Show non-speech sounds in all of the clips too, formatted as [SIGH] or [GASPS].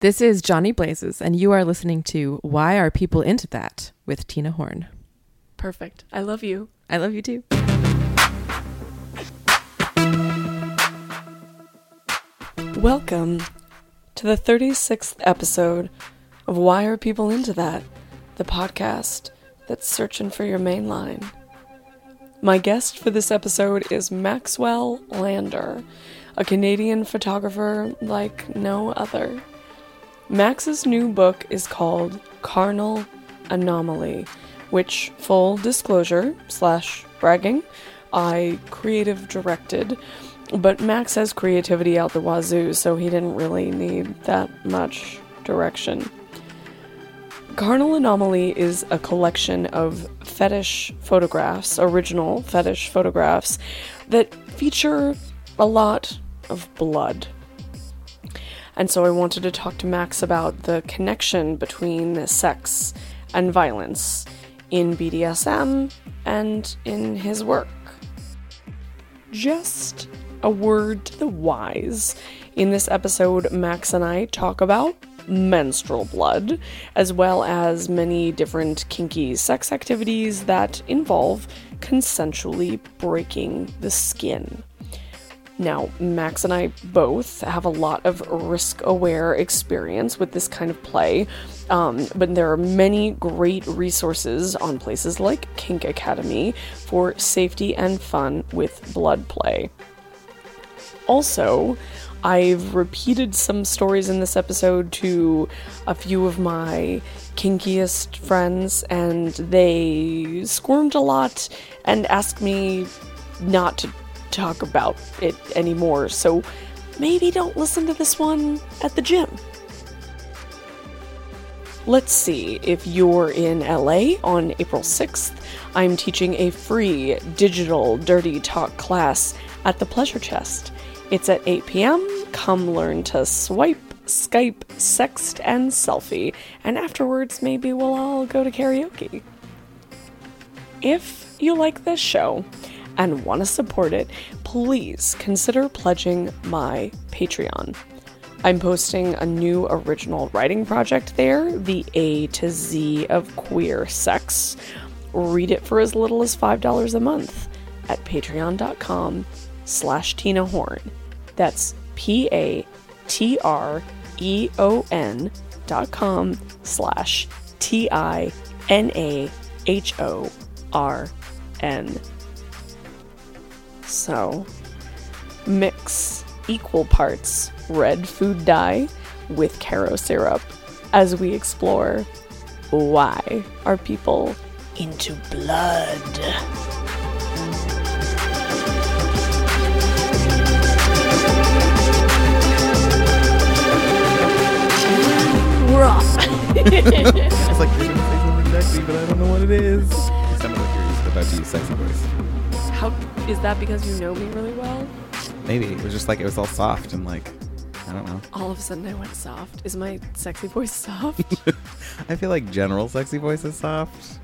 This is Johnny Blazes, and you are listening to Why Are People Into That with Tina Horn. Perfect. I love you. I love you too. Welcome to the 36th episode of Why Are People Into That? The podcast that's searching for your mainline. My guest for this episode is Maxwell Lander, a Canadian photographer like no other. Max's new book is called Carnal Anomaly, which, full disclosure slash bragging, I creative directed. But Max has creativity out the wazoo, so he didn't really need that much direction. Carnal Anomaly is a collection of fetish photographs, original fetish photographs, that feature a lot of blood. And so I wanted to talk to Max about the connection between sex and violence in BDSM and in his work. Just a word to the wise. In this episode, Max and I talk about menstrual blood, as well as many different kinky sex activities that involve consensually breaking the skin. Now, Max and I both have a lot of risk aware experience with this kind of play, um, but there are many great resources on places like Kink Academy for safety and fun with blood play. Also, I've repeated some stories in this episode to a few of my kinkiest friends, and they squirmed a lot and asked me not to talk about it anymore. So maybe don't listen to this one at the gym. Let's see if you're in LA on April 6th. I'm teaching a free digital dirty talk class at the Pleasure Chest. It's at 8 p.m. Come learn to swipe, Skype, sext, and selfie, and afterwards maybe we'll all go to karaoke. If you like this show and want to support it, please consider pledging my Patreon. I'm posting a new original writing project there, The A to Z of Queer Sex. Read it for as little as $5 a month at patreon.com slash Tina Horn. That's P A T R E O N dot com slash T I N A H O R N. So, mix equal parts red food dye with Karo syrup as we explore why are people into blood. Rough. It's like you're gonna say something sexy, but I don't know what it is. You sounded like you're about to use sexy voice. How is that because you know me really well? Maybe it was just like it was all soft and like I don't know. All of a sudden I went soft. Is my sexy voice soft? [LAUGHS] I feel like general sexy voice is soft,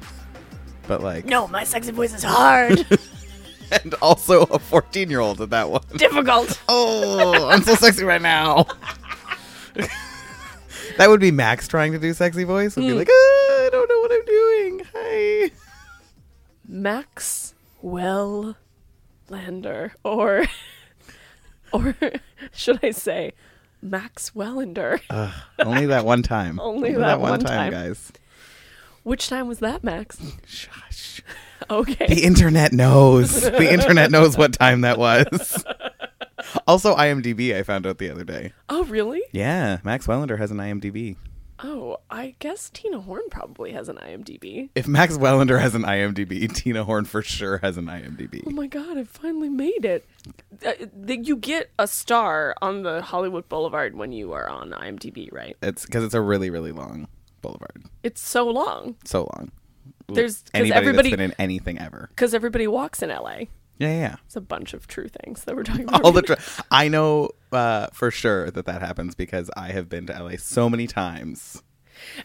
but like no, my sexy voice is hard. [LAUGHS] and also a 14 year old at that one. Difficult. [LAUGHS] Oh, I'm so sexy right now. that would be Max trying to do sexy voice. Would be like, "Ah, I don't know what I'm doing. Hi. Max Well Lander or [LAUGHS] or should I say Max Wellander? Ugh, only that one time. [LAUGHS] Only that one time. guys. Which time was that, Max? Shush. [LAUGHS] Okay. The internet knows. the internet knows what time that was. Also, IMDb. I found out the other day. Oh, really? Yeah, Max Wellander has an IMDb. Oh, I guess Tina Horn probably has an IMDb. If Max Wellander has an IMDb, Tina Horn for sure has an IMDb. Oh my god, I finally made it. Uh, you get a star on the Hollywood Boulevard when you are on IMDb, right? It's because it's a really, really long boulevard. It's so long So long. There's- 'cause anybody everybody- that's been in anything ever. because everybody walks in LA. Yeah, yeah. yeah. It's a bunch of true things that we're talking [LAUGHS] about. All the tr- I know uh, for sure that that happens because I have been to LA so many times.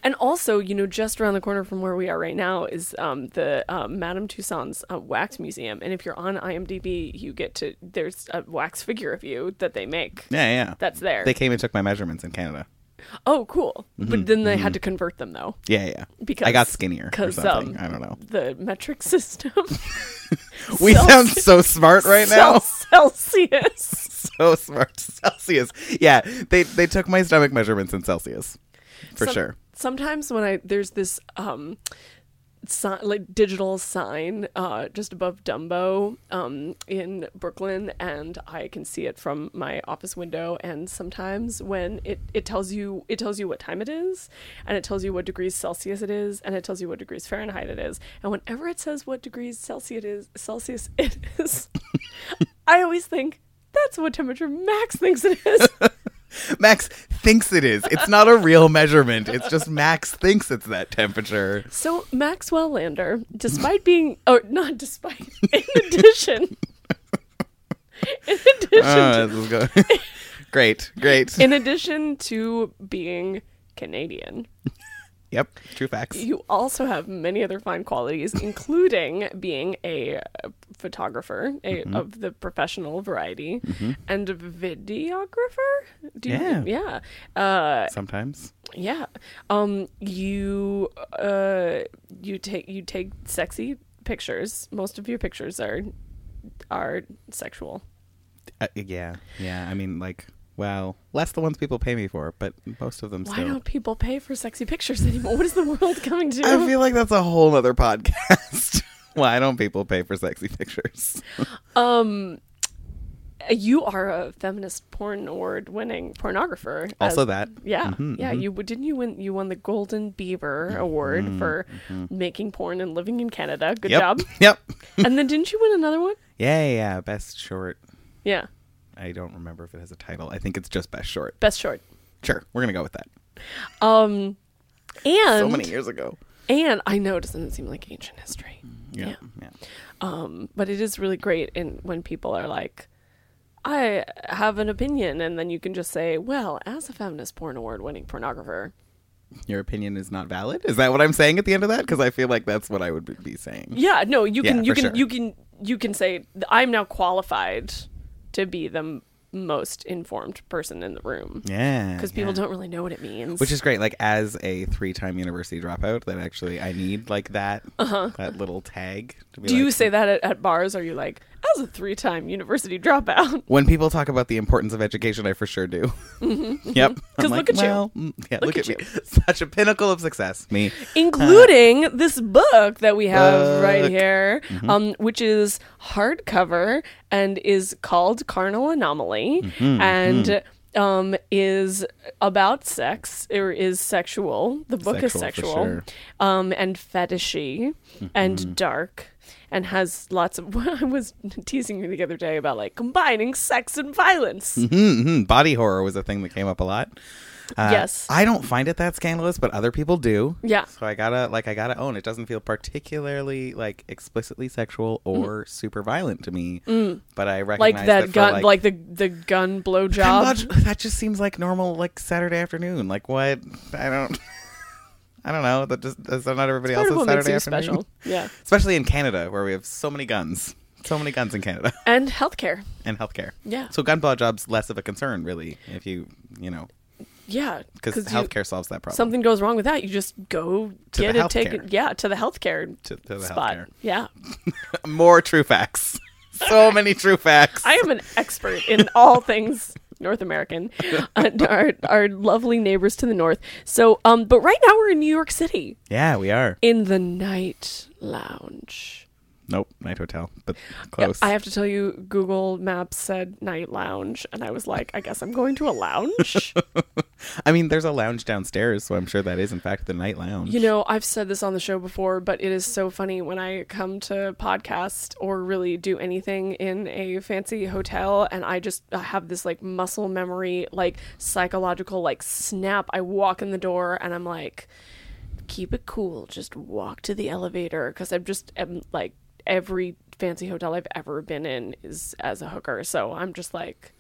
And also, you know, just around the corner from where we are right now is um, the um, Madame Tussauds uh, Wax Museum. And if you're on IMDb, you get to, there's a wax figure of you that they make. Yeah, yeah. That's there. They came and took my measurements in Canada. Oh, cool. But then they had to convert them, though. Yeah, yeah. Because I got skinnier Because something. um, I don't know. The metric system. [LAUGHS] We Celsius- sound so smart right now. Celsius. [LAUGHS] so smart. Celsius. Yeah, they they took my stomach measurements in Celsius. For Some- sure. Sometimes when I there's this um sign like digital sign uh just above Dumbo um in Brooklyn and I can see it from my office window and sometimes when it it tells you it tells you what time it is and it tells you what degrees Celsius it is and it tells you what degrees Fahrenheit it is and whenever it says what degrees Celsius it is Celsius it is [LAUGHS] I always think that's what temperature Max thinks it is. [LAUGHS] [LAUGHS] Max thinks it is. It's not a real measurement. It's just Max thinks it's that temperature. So Maxwell Lander, despite being, or not despite, [LAUGHS] in addition, in addition, Oh, to, this [LAUGHS] great, great. in addition to being Canadian, Yep, true facts. you also have many other fine qualities, [LAUGHS] including being a photographer a, Mm-hmm. of the professional variety and a videographer. Do you, Yeah. yeah. Uh, Sometimes. Yeah. Um you uh you take you take sexy pictures. Most of your pictures are are sexual. Uh, yeah, yeah. I mean, like, well, less the ones people pay me for, but most of them still Why still. don't people pay for sexy pictures anymore? What is the world [LAUGHS] coming to? I feel like that's a whole other podcast. [LAUGHS] Why don't people pay for sexy pictures? [LAUGHS] um you are a feminist porn award winning pornographer. Also as- that. Yeah. Mhm, yeah, mhm. you didn't you win you won the Golden Beaver award for making porn and living in Canada. Good yep. job. Yep. and then didn't you win another one? Yeah, yeah. Best short. Yeah. I don't remember if it has a title. I think it's just best short. Best short. Sure, we're gonna go with that. Um and so many years ago. And I know it doesn't seem like ancient history. Yeah, Yeah. yeah. Um, but it is really great in when people are like, I have an opinion, and then you can just say, Well, as a feminist porn award winning pornographer, Your opinion is not valid. Is that what I'm saying at the end of that? Because I feel like that's what I would be- be saying. yeah, no, you Yeah, can you can sure. you can you can say I'm now qualified to be the most informed person in the room Yeah, because people yeah. don't really know what it means. Which is great. Like as a three-time university dropout, that actually I need like that that little tag. To be Uh-huh. do you say that at, at bars? Are you like, as a three time university dropout? [LAUGHS] when people talk about the importance of education? I for sure do. Yep. 'Cause I'm look like, at you. well, mm, Yeah, Look look, at at, me. [LAUGHS] Such a pinnacle of success. Me. including this book that we have right here, um, which is hardcover and is called Carnal Anomaly, and um, is about sex or is sexual. The book is Sexual, for sexual, sure. um, and fetishy and dark. And has lots of. [LAUGHS] I was teasing you the other day about like combining sex and violence. hmm Body horror was a thing that came up a lot. Uh, Yes. I don't find it that scandalous, but other people do. Yeah. So I gotta like I gotta own it doesn't feel particularly like explicitly sexual or super violent to me. But I recognize Mm. Like that for, gun, like, like, the the gun blowjob. that just seems like normal like Saturday afternoon. Like what? I don't. I don't know. That just that's not everybody of else's Saturday you afternoon. special. Yeah. [LAUGHS] Especially in Canada, where we have so many guns, so many guns in Canada, [LAUGHS] And healthcare. and healthcare. Yeah. So gun blowjobs less of a concern, really, if you you know, Yeah. because you- healthcare solves that problem. Something goes wrong with that, you just go To get the it taken. healthcare. Yeah, to the healthcare To- to the spot. healthcare. Yeah. [LAUGHS] More true facts. so many true facts. I am an expert in all things North American. [LAUGHS] Uh, our our lovely neighbors to the north. So, um, but right now we're in New York City yeah, we are. in the night lounge. Nope, night hotel, but Yeah, close. I have to tell you, Google Maps said night lounge, and I was like, I guess I'm going to a lounge. [LAUGHS] I mean, there's a lounge downstairs, so I'm sure that is in fact the night lounge. You know, I've said this on the show before, but it is so funny when I come to podcast or really do anything in a fancy hotel and I just have this like muscle memory, like psychological like snap. I walk in the door and I'm like, keep it cool, just walk to the elevator because I'm just am like every fancy hotel I've ever been in is as a hooker. So I'm just like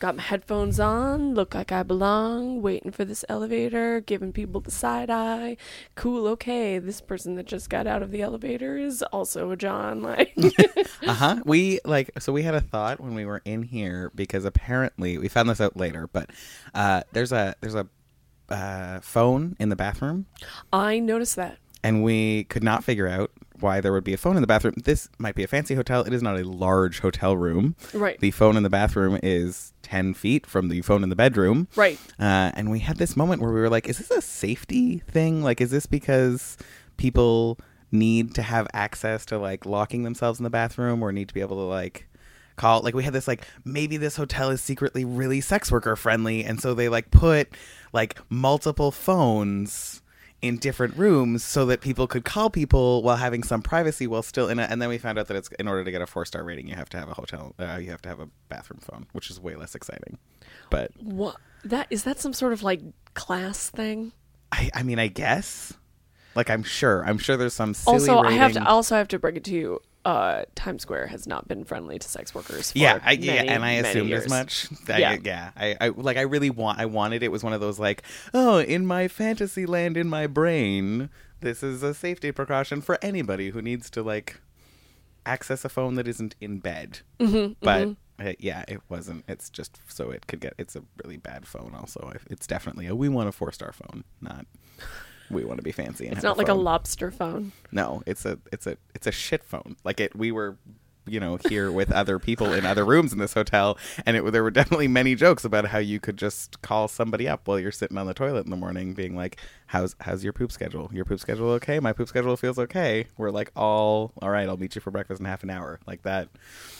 got my headphones on, look like I belong, waiting for this elevator, giving people the side eye. Cool, okay. This person that just got out of the elevator is also a John. [LAUGHS] Like, [LAUGHS] Uh huh. We like so we had a thought when we were in here because apparently we found this out later, but uh, there's a there's a uh, phone in the bathroom, I noticed that. and we could not figure out why there would be a phone in the bathroom. This might be a fancy hotel. It is not a large hotel room. Right. The phone in the bathroom is ten feet from the phone in the bedroom. Right. Uh, and we had this moment where we were like, is this a safety thing? Like, is this because people need to have access to like locking themselves in the bathroom or need to be able to like call? Like, we had this like, maybe this hotel is secretly really sex worker friendly. And so they like put like multiple phones in different rooms so that people could call people while having some privacy while still in it. And then we found out that it's in order to get a four star rating, you have to have a hotel, uh, you have to have a bathroom phone, which is way less exciting. But What? That is that some sort of like class thing? I, I mean, I guess. Like, I'm sure. I'm sure there's some silly also, I have to rating- also have to break it to you. Uh, Times Square has not been friendly to sex workers. For yeah, I, yeah, and I assumed years. as much. [LAUGHS] I, Yeah. yeah, I, I like. I really want. I wanted. It was one of those like, oh, in my fantasy land, in my brain, this is a safety precaution for anybody who needs to like access a phone that isn't in bed. Mm-hmm, but uh, yeah, it wasn't. It's just so it could get. It's a really bad phone. Also, it's definitely a. We want a four star phone, not. We want to be fancy. And It's not like a lobster phone. No, it's a it's a it's a shit phone. Like it, we were, you know, here with other people in other rooms in this hotel, and it there were definitely many jokes about how you could just call somebody up while you're sitting on the toilet in the morning, being like, "How's how's your poop schedule? Your poop schedule okay? My poop schedule feels okay." We're like, all all right. I'll meet you for breakfast in half an hour, like that.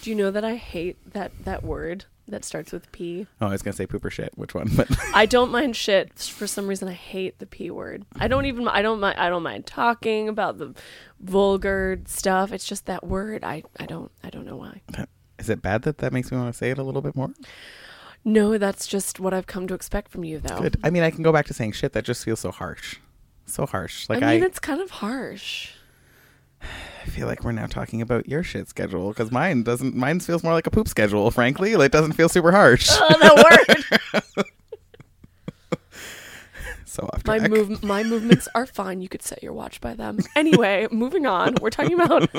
Do you know that I hate that that word that starts with P? Oh, I was gonna say poop or shit. Which one? But [LAUGHS] I don't mind shit. For some reason, I hate the p word. I don't even. I don't mind. I don't mind talking about the vulgar stuff. It's just that word. I. I don't. I don't know why. is it bad that that makes me want to say it a little bit more? No, that's just what I've come to expect from you, though. Good. I mean, I can go back to saying shit. That just feels so harsh. So harsh. Like I mean, I, it's kind of harsh. I feel like we're now talking about your shit schedule because mine doesn't. Mine feels more like a poop schedule. Frankly, it doesn't feel super harsh. Oh, that word. [LAUGHS] so off my move. My movements are fine. You could set your watch by them. Anyway, moving on. We're talking about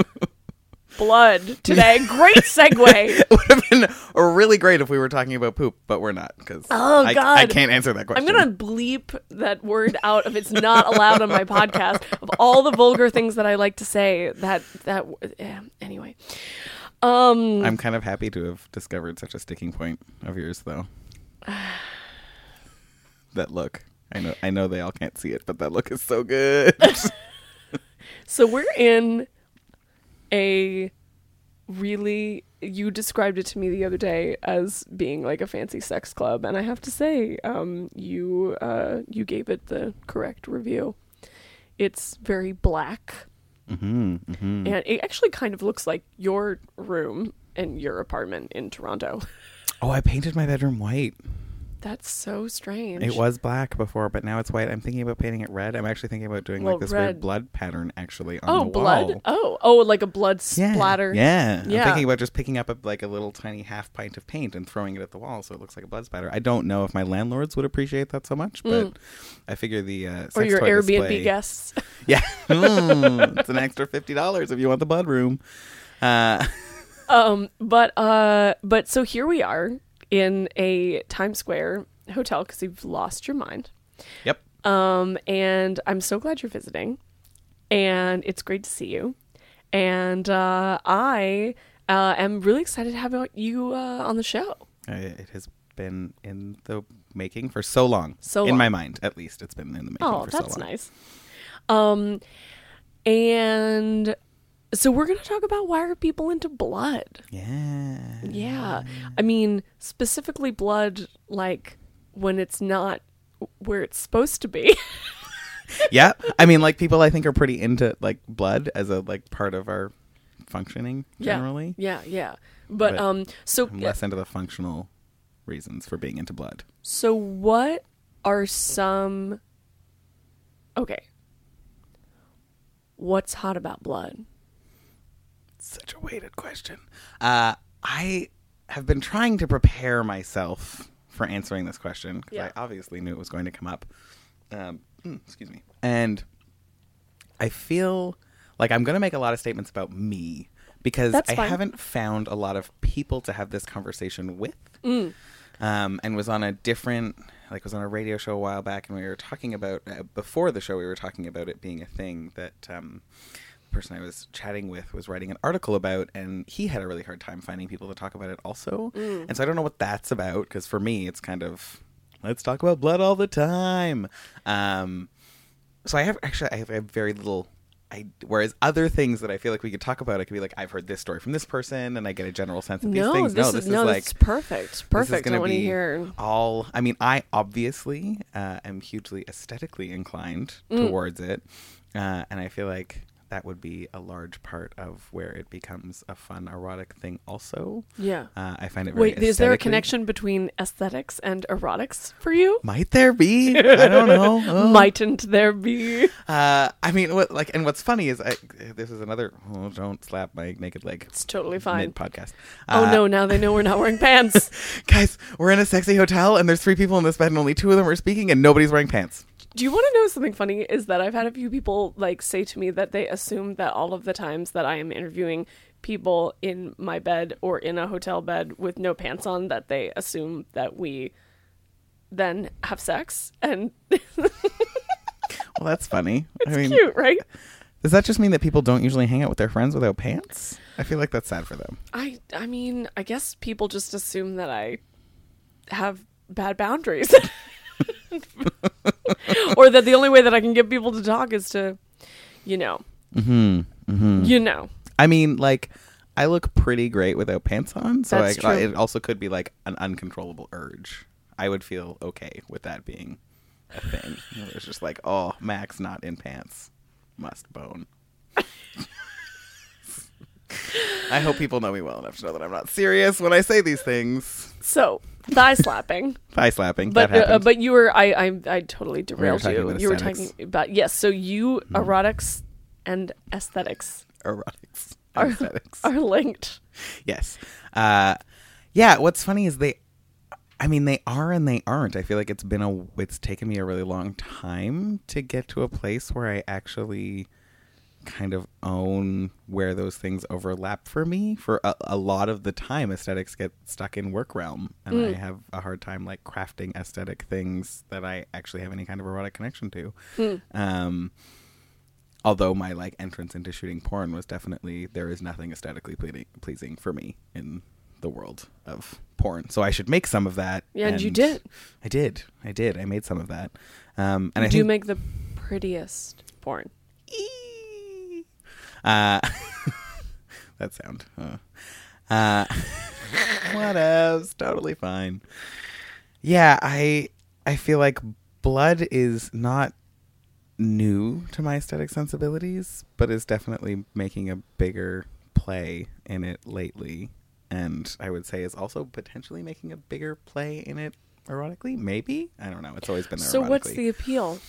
blood today. [LAUGHS] Great segue. it would have been really great if we were talking about poop, but we're not because Oh, I, God. I can't answer that question. I'm gonna bleep that word out if it's not allowed on my podcast. Of all the vulgar things that I like to say, that that yeah, anyway. Um, I'm kind of happy to have discovered such a sticking point of yours, though. [SIGHS] that look. I know. I know they all can't see it, but that look is so good. [LAUGHS] so we're in a really. You described it to me the other day as being like a fancy sex club, and I have to say, um, you uh, you gave it the correct review. It's very black. hmm hmm and it actually kind of looks like your room and your apartment in Toronto. [LAUGHS] Oh, I painted my bedroom white. That's so strange. It was black before, but now it's white. I'm thinking about painting it red. I'm actually thinking about doing Well, like this red- weird blood pattern actually on Oh, the blood. wall. Oh, oh, like a blood Yeah, splatter. Yeah. Yeah. I'm thinking about just picking up a, like a little tiny half pint of paint and throwing it at the wall so it looks like a blood splatter. I don't know if my landlords would appreciate that so much, but I figure the uh, Mm. Or your Airbnb display- guests. [LAUGHS] Yeah, [LAUGHS] Mm, it's an extra fifty dollars if you want the blood room. Uh, [LAUGHS] um, but uh, but so here we are in a Times Square hotel because you've lost your mind. yep. Um, and I'm so glad you're visiting, and it's great to see you. And uh, I uh, am really excited to have you uh, on the show. It has been in the making for so long. So in long. my mind, at least, it's been in the making Oh, for so that's long. nice. Um, and So we're going to talk about why are people into blood? Yeah. Yeah. I mean, specifically blood like when it's not where it's supposed to be. [LAUGHS] yeah. I mean, like people I think are pretty into like blood as a like part of our functioning generally. Yeah, yeah. But, But um so I'm less into the functional reasons for being into blood. so what are some Okay. What's hot about blood? Such a weighted question. Uh, I have been trying to prepare myself for answering this question because Yeah. I obviously knew it was going to come up. Um, mm, excuse me. And I feel like I'm going to make a lot of statements about me because That's I fine. haven't found a lot of people to have this conversation with. Mm. Um, and was on a different, like, was on a radio show a while back, and we were talking about uh, before the show. We were talking about it being a thing that um, person I was chatting with was writing an article about, and he had a really hard time finding people to talk about it also. Mm. And so I don't know what that's about because for me, it's kind of let's talk about blood all the time. Um, so I have actually I have, I have very little. I, whereas other things that I feel like we could talk about, I could be like, I've heard this story from this person, and I get a general sense of these no, things. this no, is, this no, is like this is perfect. this is Perfect. I want to hear all. I mean, I obviously uh, am hugely aesthetically inclined Mm. towards it, uh, and I feel like that would be a large part of where it becomes a fun erotic thing. Also, Yeah. uh, I find it. Very Wait, is there a connection between aesthetics and erotics for you? Might there be? I don't know. [LAUGHS] Oh. Mightn't there be? Uh, I mean, what like, and what's funny is, I this is another. Oh, don't slap my naked leg. It's totally fine. Podcast. oh no, now they know we're not wearing [LAUGHS] pants. guys, we're in a sexy hotel, and there's three people in this bed, and only two of them are speaking, and nobody's wearing pants. Do you want to know something funny? Is that I've had a few people like say to me that they assume that all of the times that I am interviewing people in my bed or in a hotel bed with no pants on, that they assume that we then have sex, and Well, that's funny. [LAUGHS] it's I mean, cute, right? does that just mean that people don't usually hang out with their friends without pants? I feel like that's sad for them. I I mean, I guess people just assume that I have bad boundaries. [LAUGHS] [LAUGHS] [LAUGHS] or that the only way that I can get people to talk is to you know, Mm-hmm. Mm-hmm. you know. I mean, like, I look pretty great without pants on, so That's I, it also could be like an uncontrollable urge. I would feel okay with that being a thing. It's just like, oh, Max not in pants, must bone. [LAUGHS] I hope people know me well enough to know that I'm not serious when I say these things. So, thigh slapping. [LAUGHS] Thigh slapping, But that uh, but you were I I, I totally derailed talking you. You were. Talking about yes. So you erotics and aesthetics erotics, [LAUGHS] are aesthetics. are linked. Yes. Uh, yeah. What's funny is they. I mean, they are and they aren't. I feel like it's been a. It's taken me a really long time to get to a place where I actually kind of own where those things overlap for me. For a, a lot of the time, aesthetics get stuck in work realm, and I have a hard time like crafting aesthetic things that I actually have any kind of erotic connection to. Um, although my like entrance into shooting porn was definitely there is nothing aesthetically ple- pleasing for me in the world of porn so i should make some of that Yeah, and you did. i did i did i made some of that um and i Do think make the prettiest porn? Uh [LAUGHS] that sound uh, uh [LAUGHS] what else? Totally fine. Yeah i i feel like blood is not new to my aesthetic sensibilities but is definitely making a bigger play in it lately. And i would say is also potentially making a bigger play in it erotically maybe? I don't know. It's always been there So what's the appeal?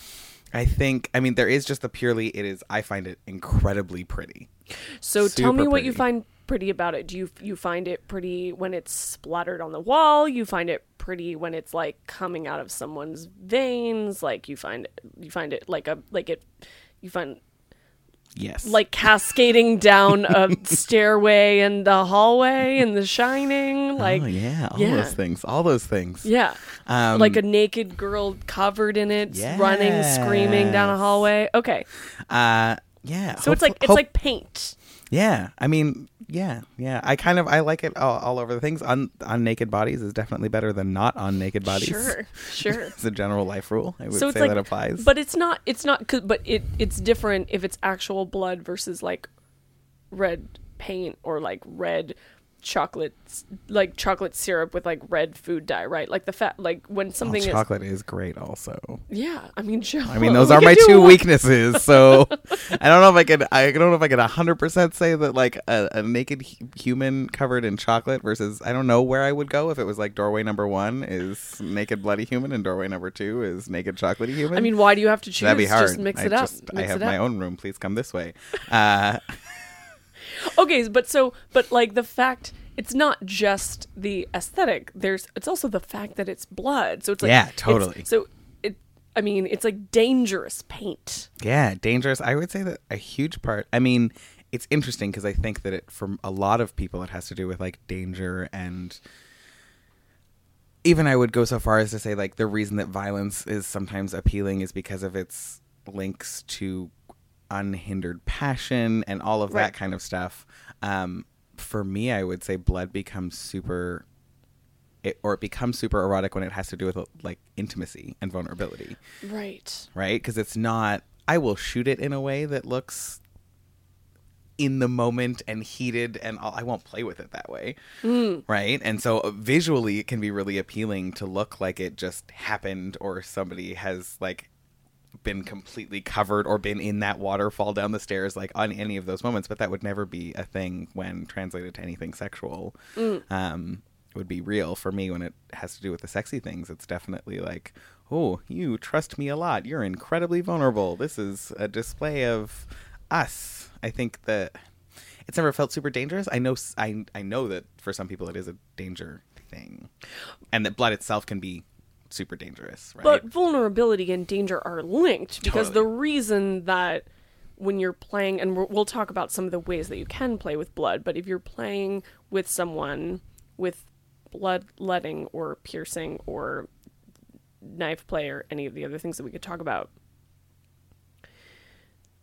I think i mean there is just the purely it is i find it incredibly pretty So tell me Super what you find pretty about it. Do you you find it pretty when it's splattered on the wall? You find it pretty when it's like coming out of someone's veins? Like you find you find it like a like it you find yes like cascading down a [LAUGHS] stairway in the hallway in The Shining? Like oh yeah all yeah. those things all those things yeah. um like a naked girl covered in it, running, screaming down a hallway. Okay, uh yeah so it's like it's hope- like paint. Yeah, I mean, yeah, yeah. I kind of I like it all, all over the things. On on naked bodies is definitely better than not on naked bodies. Sure, [LAUGHS] sure. it's a general life rule. I would so say like, that applies. but it's not. It's not. But it it's different if it's actual blood versus like red paint or like red chocolate like chocolate syrup with like red food dye, right? Like the fat like when something Well, chocolate is great, also. Yeah, I mean I mean, those [LAUGHS] are my two weaknesses. [LAUGHS] So I don't know if I could. I don't know if I could hundred percent say that like a, a naked hu- human covered in chocolate versus I don't know where I would go if it was like doorway number one is naked bloody human and doorway number two is naked chocolatey human. I mean, why do you have to choose? that'd be hard. Just mix I it up. just- I have my own room. Please come this way. Uh, [LAUGHS] Okay, but so but like the fact it's not just the aesthetic. There's it's also the fact that it's blood. So it's like Yeah, totally. so it I mean, it's like dangerous paint. Yeah, dangerous. I would say that a huge part. I mean, it's interesting because I think that it for a lot of people it has to do with like danger and even I would go so far as to say like the reason that violence is sometimes appealing is because of its links to unhindered passion and all of Right. that kind of stuff. Um, for me, I would say blood becomes super. It, or it becomes super erotic when it has to do with like intimacy and vulnerability Right. right? Because it's not. I will shoot it in a way that looks in the moment and heated, and I'll, I won't play with it that way, right? And so uh, visually, it can be really appealing to look like it just happened, or somebody has like been completely covered or been in that waterfall down the stairs like on any of those moments but that would never be a thing when translated to anything sexual. Um would be real for me when it has to do with the sexy things. It's definitely like oh you trust me a lot. You're incredibly vulnerable. This is a display of us. I think that it's never felt super dangerous. I know i, I know that for some people it is a danger thing and that blood itself can be super dangerous right? But vulnerability and danger are linked because the reason that when you're playing, and we'll talk about some of the ways that you can play with blood, but if you're playing with someone with bloodletting or piercing or knife play or any of the other things that we could talk about,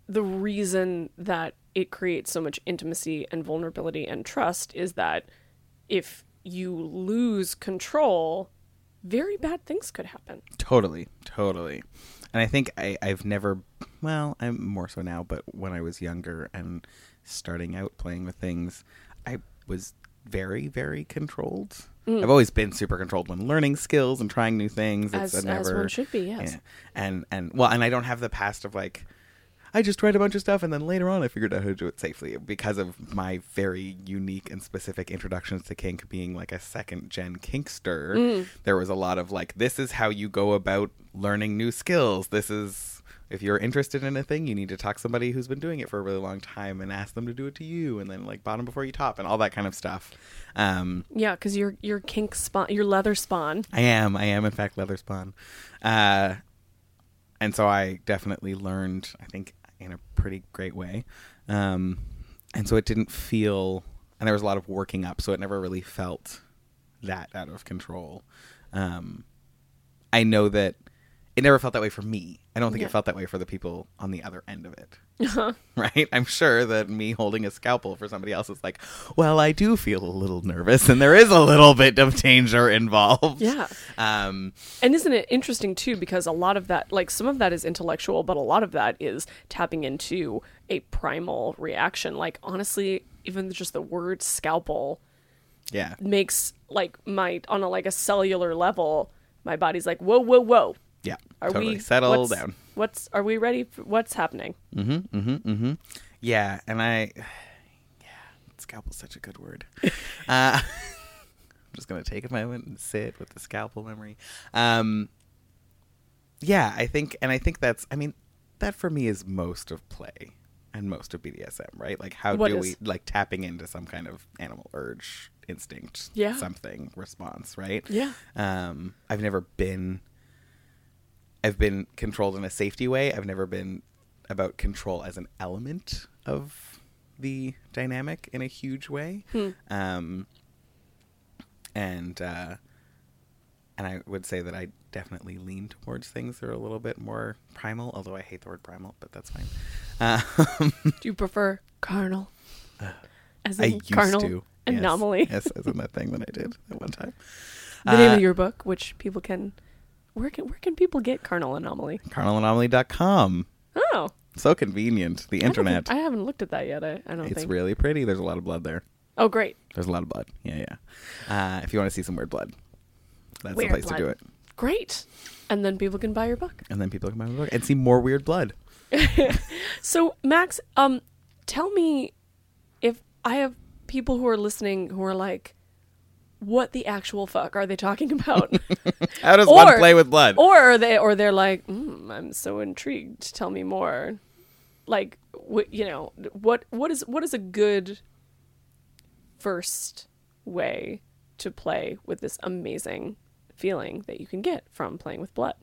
the reason that it creates so much intimacy and vulnerability and trust is that if you lose control, very bad things could happen. Totally, totally. And I think I, I've never, well, I'm more so now, but when I was younger and starting out playing with things, I was very, very controlled. Mm. I've always been super controlled when learning skills and trying new things. As- a as never, one should be, yes. Yeah. And and well, and I don't have the past of like. I just tried a bunch of stuff and then later on I figured out how to do it safely because of my very unique and specific introductions to kink being like a second gen kinkster. Mm. There was a lot of like, this is how you go about learning new skills. This is if you're interested in a thing, you need to talk to somebody who's been doing it for a really long time and ask them to do it to you, and then like bottom before you top and all that kind of stuff. Um, Yeah, because you're you're kink spawn, you're leather spawn. I am. I am, in fact, leather spawn. Uh, and so I definitely learned, I think, in a pretty great way. Um, and so it didn't feel, and there was a lot of working up, so it never really felt that out of control. Um, I know that it never felt that way for me. I don't think Yeah. it felt that way for the people on the other end of it. [LAUGHS] Right? I'm sure that me holding a scalpel for somebody else is like, well, I do feel a little nervous, and there is a little bit of danger involved. Yeah. Um, And isn't it interesting too? Because a lot of that, like some of that is intellectual, but a lot of that is tapping into a primal reaction. Like honestly, even just the word scalpel yeah. makes like my on a like a cellular level, my body's like, whoa, whoa, whoa. Yeah. Are totally. we settle what's- down? What's are we ready? For, what's happening? Mm-hmm. Mm-hmm. Mm-hmm. Yeah, and I, [SIGHS] yeah, scalpel's such a good word. [LAUGHS] uh, [LAUGHS] I'm just gonna take a moment and sit with the scalpel memory. Um, yeah, I think, and I think that's, I mean, that for me is most of play and most of BDSM, right? Like, how What do is? we like tapping into some kind of animal urge, instinct, Yeah. something response, right? Yeah. Um, I've never been. I've been controlled in a safety way. I've never been about control as an element of the dynamic in a huge way. Um, and uh, and I would say that I definitely lean towards things that are a little bit more primal. Although I hate the word primal, but that's fine. Um, [LAUGHS] Do you prefer carnal? As I used carnal to anomaly. Yes, as in that thing that I did at one time. The name Uh, of your book, which people can where can where can people get carnal anomaly? carnalanomaly.com. Oh, So convenient. The I internet. I haven't looked at that yet. I, I don't think It's think. really pretty. There's a lot of blood there. oh, great. There's a lot of blood. Yeah, yeah. Uh, if you want to see some weird blood, that's Weird the place blood. to do it. Great. And then people can buy your book. And then people can buy my book and see more weird blood. [LAUGHS] So, Max, um, tell me if I have people who are listening who are like, what the actual fuck are they talking about? [LAUGHS] How does Or- one play with blood? or are they, or they're like, mm, I'm so intrigued. Tell me more. Like, wh- you know, what what is what is a good first way to play with this amazing feeling that you can get from playing with blood?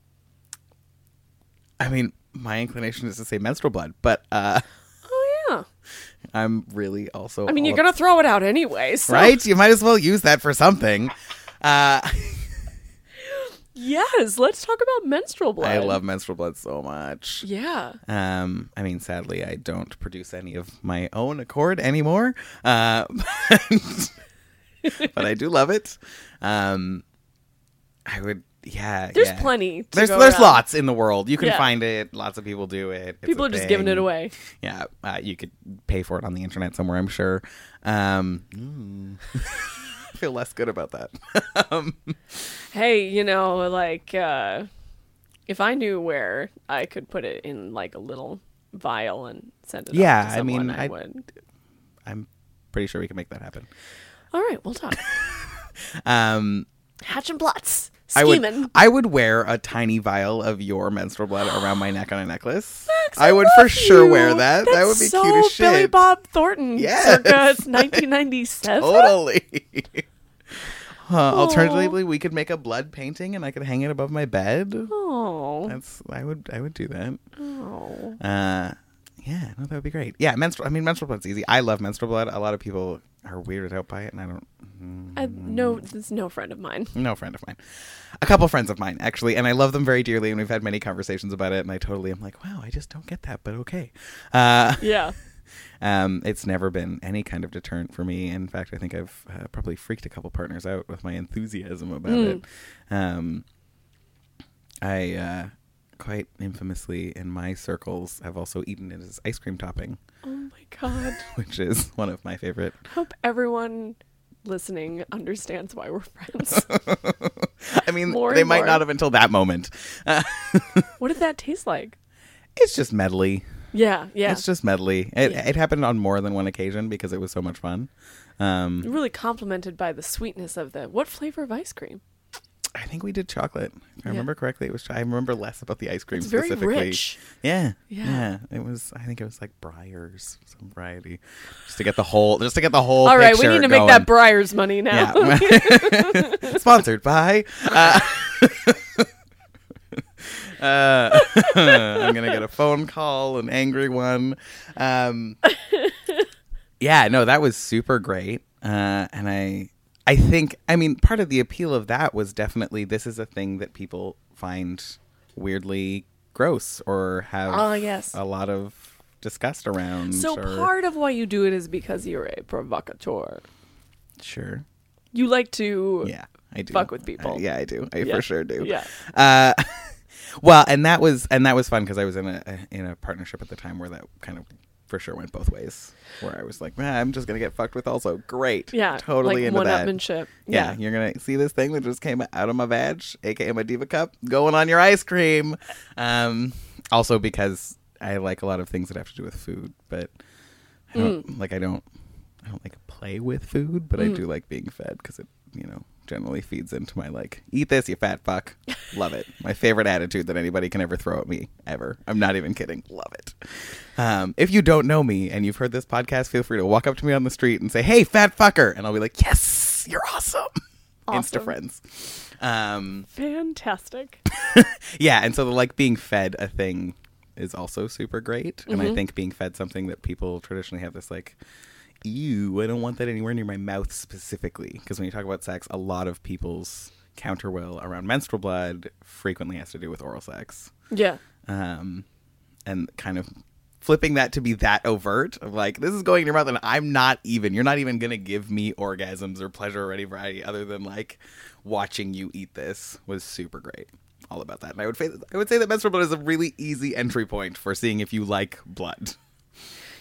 I mean, my inclination is to say menstrual blood, but uh. I'm really also. I mean, you're gonna throw it out anyway, so. right. You might as well use that for something. Uh, Yes, let's talk about menstrual [LAUGHS] blood. I love menstrual blood so much. Yeah. Um, I mean, sadly, I don't produce any of my own accord anymore. Uh, [LAUGHS] but I do love it. Um, I would, yeah. There's yeah. plenty. There's there's around. lots in the world. You can Yeah. find it. Lots of people do it. It's People are just giving it away. Yeah, uh, you could pay for it on the internet somewhere. I'm sure. Um, mm. [LAUGHS] I feel less good about that. [LAUGHS] um, Hey, you know, like uh if I knew where I could put it in like a little vial and send it. Yeah, I mean, I, I- would. I'm pretty sure we can make that happen. All right, we'll talk. [LAUGHS] Um, Hatch and I would I would wear a tiny vial of your menstrual blood around my neck on a necklace. Max, I would love for sure you. wear that. that would be That's so cute as shit. Billy Bob Thornton. Yes. Circa [LAUGHS] 1997. Totally. [LAUGHS] Huh, alternatively, we could make a blood painting and I could hang it above my bed. Oh. That's I would I would do that. oh. Uh, yeah, no, that would be great. Yeah, menstrual. I mean, menstrual blood's easy. I love menstrual blood. A lot of people are weirded out by it, and I don't. mm, I, no, this is no friend of mine. [LAUGHS] No friend of mine. A couple friends of mine, actually, and I love them very dearly, and we've had many conversations about it. And I totally am like, wow, I just don't get that, but okay. Uh, [LAUGHS] Yeah. um, it's never been any kind of deterrent for me. In fact, I think I've uh, probably freaked a couple partners out with my enthusiasm about Mm. it. Um, I uh, quite infamously in my circles have also eaten it as ice cream topping, Oh my god. [LAUGHS] which is one of my favorite. Hope everyone listening understands why we're friends. [LAUGHS] I mean, More they might more. not have until that moment. [LAUGHS] What did that taste like? it's just medley. Yeah, yeah. It's just medley. It, Yeah. it happened on more than one occasion because it was so much fun. Um, really complimented by the sweetness of the what flavor of ice cream? I think we did chocolate. If I Yeah. remember correctly, it was. I remember less about the ice cream It's very specifically. rich. Yeah, Yeah. yeah, It was. I think it was like Breyers, some variety, just to get the whole, just to get the whole. All right, we need to make that Breyers money now. Yeah. [LAUGHS] [LAUGHS] Sponsored by. Uh, [LAUGHS] uh, I'm gonna get a phone call, an angry one. Um, yeah, no, that was super great, uh, and I, I think, I mean, part of the appeal of that was definitely this is a thing that people find weirdly gross or have Ah, yes. a lot of disgust around. so or- part of why you do it is because you're a provocateur. sure, You like to yeah, I do fuck with people. Uh, yeah, I do. I Yeah. for sure do. Yeah. Uh, [LAUGHS] well, and that was and that was fun because I was in a in a partnership at the time where that kind of for sure went both ways. Where I was like, man, I'm just gonna get fucked with. Also, great. Yeah. totally like into that. upmanship. Yeah, you're gonna see this thing that just came out of my vag, aka my diva cup, going on your ice cream. Um, also because I like a lot of things that have to do with food, but I don't Mm. like I don't I don't like play with food, but I do like being fed because it you know generally feeds into my like eat this you fat fuck. Love it. My favorite attitude that anybody can ever throw at me ever. I'm not even kidding. Love it. Um, if you don't know me and you've heard this podcast feel free to walk up to me on the street and say hey fat fucker. And i'll be like yes you're awesome, [LAUGHS] insta friends. Um, Fantastic. [LAUGHS] yeah and so the like being fed a thing is also super great. And Mm-hmm. i think being fed something that people traditionally have this like ew i don't want that anywhere near my mouth specifically because when you talk about sex a lot of people's counter will around menstrual blood frequently has to do with oral sex Yeah. um, and kind of flipping that to be that overt of like this is going in your mouth and i'm not even you're not even gonna give me orgasms or pleasure or any variety other than like watching you eat this was super great all about that. And I would I would say that menstrual blood is a really easy entry point for seeing if you like blood.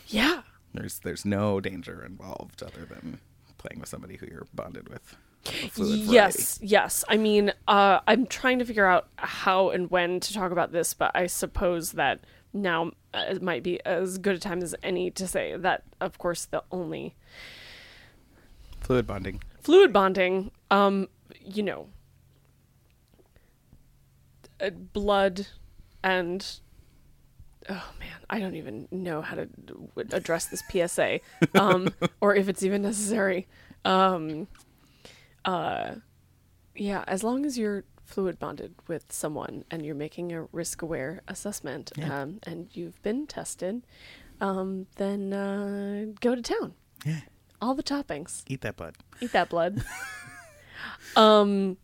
Yeah. There's there's no danger involved other than playing with somebody who you're bonded with. fluid variety. Yes, yes. I mean, uh, I'm trying to figure out how and when to talk about this, but I suppose that now uh, it might be as good a time as any to say that, of course, the only fluid bonding. fluid bonding, um, you know, uh, blood and oh man, I don't even know how to address this PSA, um, [LAUGHS] or if it's even necessary. Um, uh, yeah, as long as you're fluid bonded with someone and you're making a risk aware assessment, Yeah. um, and you've been tested, um, then uh, go to town. Yeah, All the toppings. eat that blood. Eat that blood. [LAUGHS] um,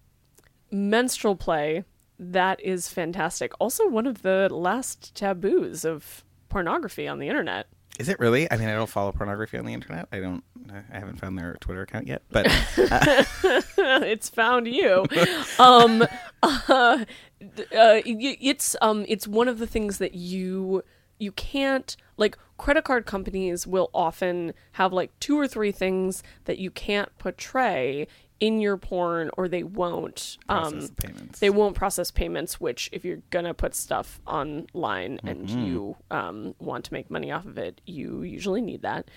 menstrual play. That is fantastic. Also, one of the last taboos of pornography on the internet. Is it really? I mean, I don't follow pornography on the internet. I don't. I haven't found their Twitter account yet, but [LAUGHS] it's found you. um, [LAUGHS] uh, uh, it's um, it's one of the things that you you can't like. Credit card companies will often have like two or three things that you can't portray in your porn, or they won't. process Um, the they won't process payments which if you're gonna put stuff online and Mm-hmm. you um, want to make money off of it you usually need that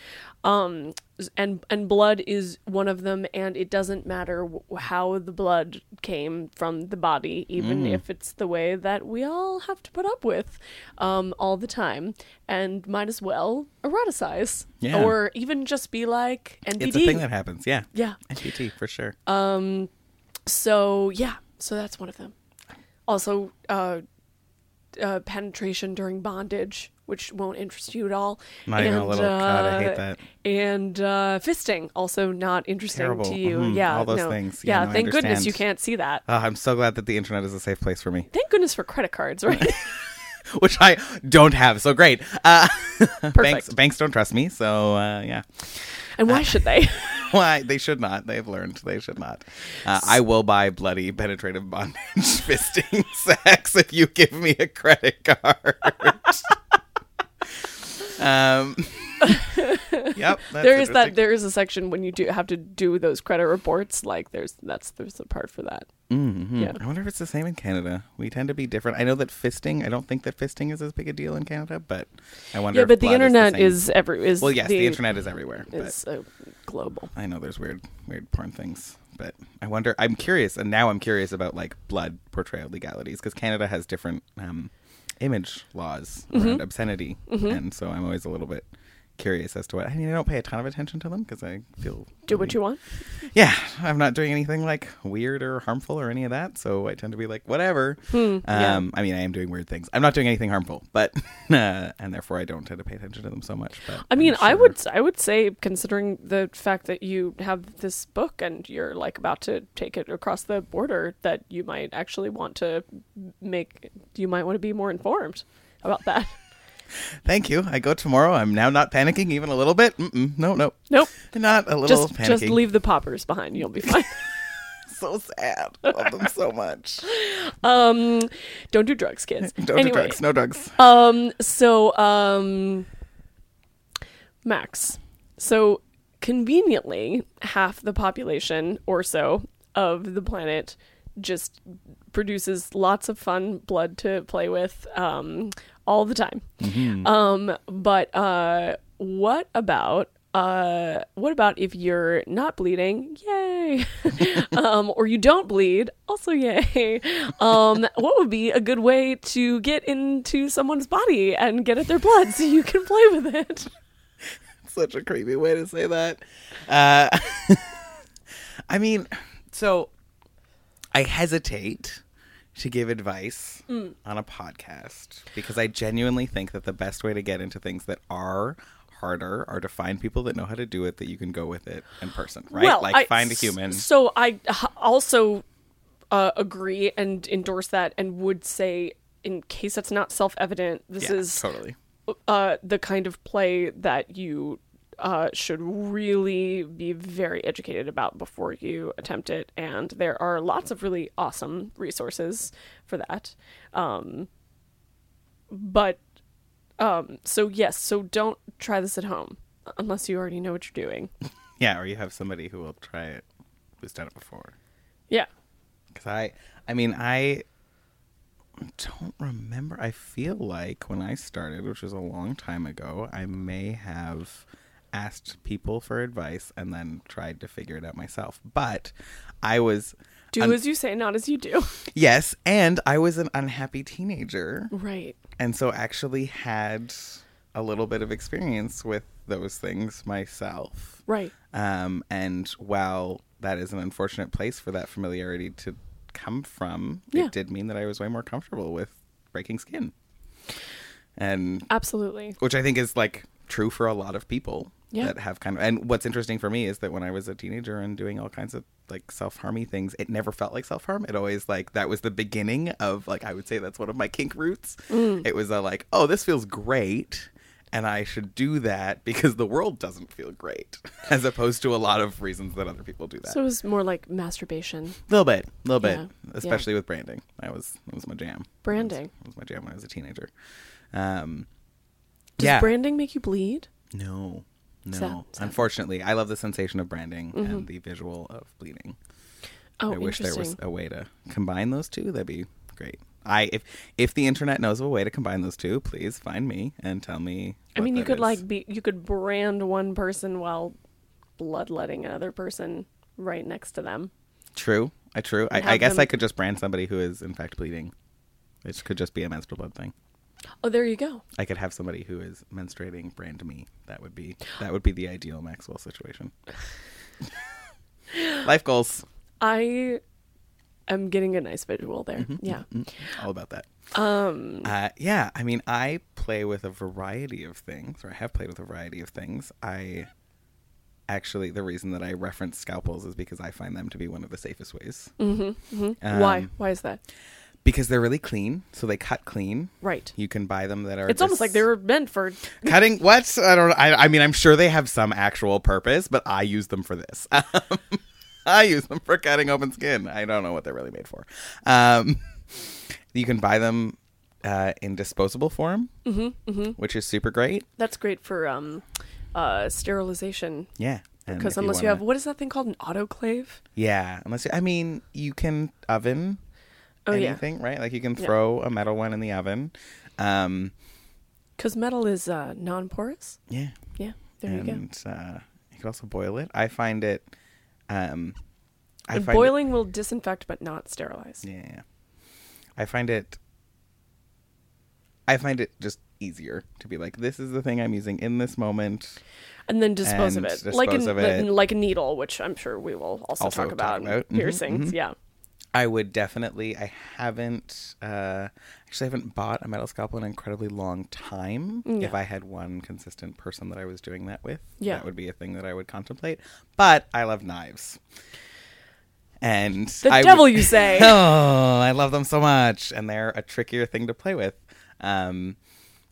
um, and and blood is one of them and it doesn't matter w- how the blood came from the body even Mm. if it's the way that we all have to put up with um, all the time and might as well eroticize Yeah. or even just be like NBD it's a thing that happens. Yeah, yeah NBD for sure. Um so yeah, so that's one of them. Also, uh, uh, penetration during bondage, which won't interest you at all. Not even a little. God, I hate that. And uh, fisting, also not interesting Terrible. to you. Mhm, Yeah, all those no. things. Yeah, Yeah, no, thank goodness you can't see that. Oh, I'm so glad that the internet is a safe place for me, Thank goodness for credit cards, right? [LAUGHS] [LAUGHS] which I don't have. So great. Uh, [LAUGHS] banks banks don't trust me. So uh, yeah. And why should they? [LAUGHS] Why they should not. They've learned they should not. Uh, I will buy bloody penetrative bondage [LAUGHS] fisting [LAUGHS] sex if you give me a credit card. um. Yep. [LAUGHS] That's there is that. There is a section when you do have to do those credit reports. Like there's that's there's a part for that. Mhm. Yeah. I wonder if it's the same in Canada. We tend to be different. I know that fisting. I don't think that fisting is as big a deal in Canada, but I wonder. Yeah, if but the internet is, the is, every is. Well, yes, the, the internet is everywhere. but- is uh, global. I know there's weird, weird porn things, but I wonder. I'm curious, and now I'm curious about like blood portrayal legalities because Canada has different um, image laws Mm-hmm. around obscenity, and so I'm always a little bit curious as to what. I mean, I don't pay a ton of attention to them because I feel Do what you want. yeah, I'm not doing anything like weird or harmful or any of that, so I tend to be like whatever. um, yeah. I mean, I am doing weird things. I'm not doing anything harmful, but [LAUGHS] uh, and therefore I don't tend to pay attention to them so much. But I mean, I'm I would I would say, considering the fact that you have this book and you're like about to take it across the border, that you might actually want to make you might want to be more informed about that. [LAUGHS] Thank you. I go tomorrow. I'm now not panicking even a little bit. Mm-mm, no, no, Nope, not a little just panicking. just leave the poppers behind. You'll be fine. [LAUGHS] [LAUGHS] So sad. I love them so much. um, don't do drugs, kids. [LAUGHS] Don't anyway, do drugs. No drugs. Um, so, um, Max. So, conveniently, half the population or so of the planet just produces lots of fun blood to play with um, all the time. Um, but uh, what about uh, what about if you're not bleeding? Yay! [LAUGHS] um, or you don't bleed? Also, yay! Um, what would be a good way to get into someone's body and get at their blood so you can play with it? [LAUGHS] Such a creepy way to say that. Uh, [LAUGHS] I mean, so I hesitate to give advice Mm. on a podcast because I genuinely think that the best way to get into things that are harder are to find people that know how to do it that you can go with it in person, right? Well, like I- find a human. So I also uh, agree and endorse that, and would say, in case that's not self-evident, this yeah, is totally. uh, the kind of play that you uh, should really be very educated about before you attempt it. And there are lots of really awesome resources for that. Um, but um, so yes, so don't try this at home unless you already know what you're doing. [LAUGHS] Yeah, or you have somebody who will try it who's done it before. Yeah. Because I, I mean, I don't remember. I feel like when I started, which was a long time ago, I may have asked people for advice and then tried to figure it out myself. But I was, Do Un- as you say, not as you do. [LAUGHS] yes, and I was an unhappy teenager. right. And so actually had a little bit of experience with those things myself. Right. Um, and while that is an unfortunate place for that familiarity to come from, Yeah. it did mean that I was way more comfortable with breaking skin. And Absolutely. which I think is like true for a lot of people Yeah. that have kind of and what's interesting for me is that when I was a teenager and doing all kinds of like self-harmy things, it never felt like self-harm. It always like that was the beginning of like I would say that's one of my kink roots. Mm. It was a like, oh, this feels great and I should do that because the world doesn't feel great, [LAUGHS] as opposed to a lot of reasons that other people do that. So it was more like masturbation, a little bit, a little Yeah, bit, especially with branding. That was that was my jam. branding. That was my jam when I was a teenager. Um, Does yeah, branding make you bleed? no, no. Unfortunately, I love the sensation of branding Mhm. and the visual of bleeding. Oh, I wish there was a way to combine those two. That'd be great. I if if the internet knows of a way to combine those two, please find me and tell me. I mean, you could is. like be you could brand one person while bloodletting another person right next to them. true. I true. I, I guess them- I could just brand somebody who is in fact bleeding. It could just be a menstrual blood thing. Oh, there you go. I could have somebody who is menstruating brand me. That would be that would be the ideal Maxwell situation. [LAUGHS] Life goals. I am getting a nice visual there. Mm-hmm. Yeah. All about that. Um. Uh, yeah, I mean, I play with a variety of things, or I have played with a variety of things. I actually, the reason that I reference scalpels is because I find them to be one of the safest ways. mhm. Why? Um, Why is that? Because they're really clean, so they cut clean. Right. You can buy them that are. It's almost like they were meant for. [LAUGHS] cutting. What? I don't. I, I mean, I'm sure they have some actual purpose, but I use them for this. [LAUGHS] I use them for cutting open skin. I don't know what they're really made for. Um, you can buy them uh, in disposable form, Mm-hmm, which is super great. That's great for um, uh, sterilization. Yeah. Because unless you, have wanna- what is that thing called an autoclave? yeah, unless you, I mean, you can oven Oh yeah, anything, right? Like you can Yeah. throw a metal one in the oven. Um, because metal is uh, non-porous. yeah, Yeah, there you go. and uh, you could also boil it. I find it. Um, I And find it- boiling will disinfect but not sterilize. Yeah. I find it I find it just easier to be like, this is the thing I'm using in this moment. And then dispose And of it, dispose like it. like a needle, which I'm sure we will also, Also talk talk about. about. Mhm, Piercings, mhm. yeah. I would definitely I haven't uh actually I haven't bought a metal scalpel in an incredibly long time. Yeah. If I had one consistent person that I was doing that with, Yeah. that would be a thing that I would contemplate. But I love knives. And The I devil, would- you say? [LAUGHS] oh, I love them so much, and they're a trickier thing to play with. Um,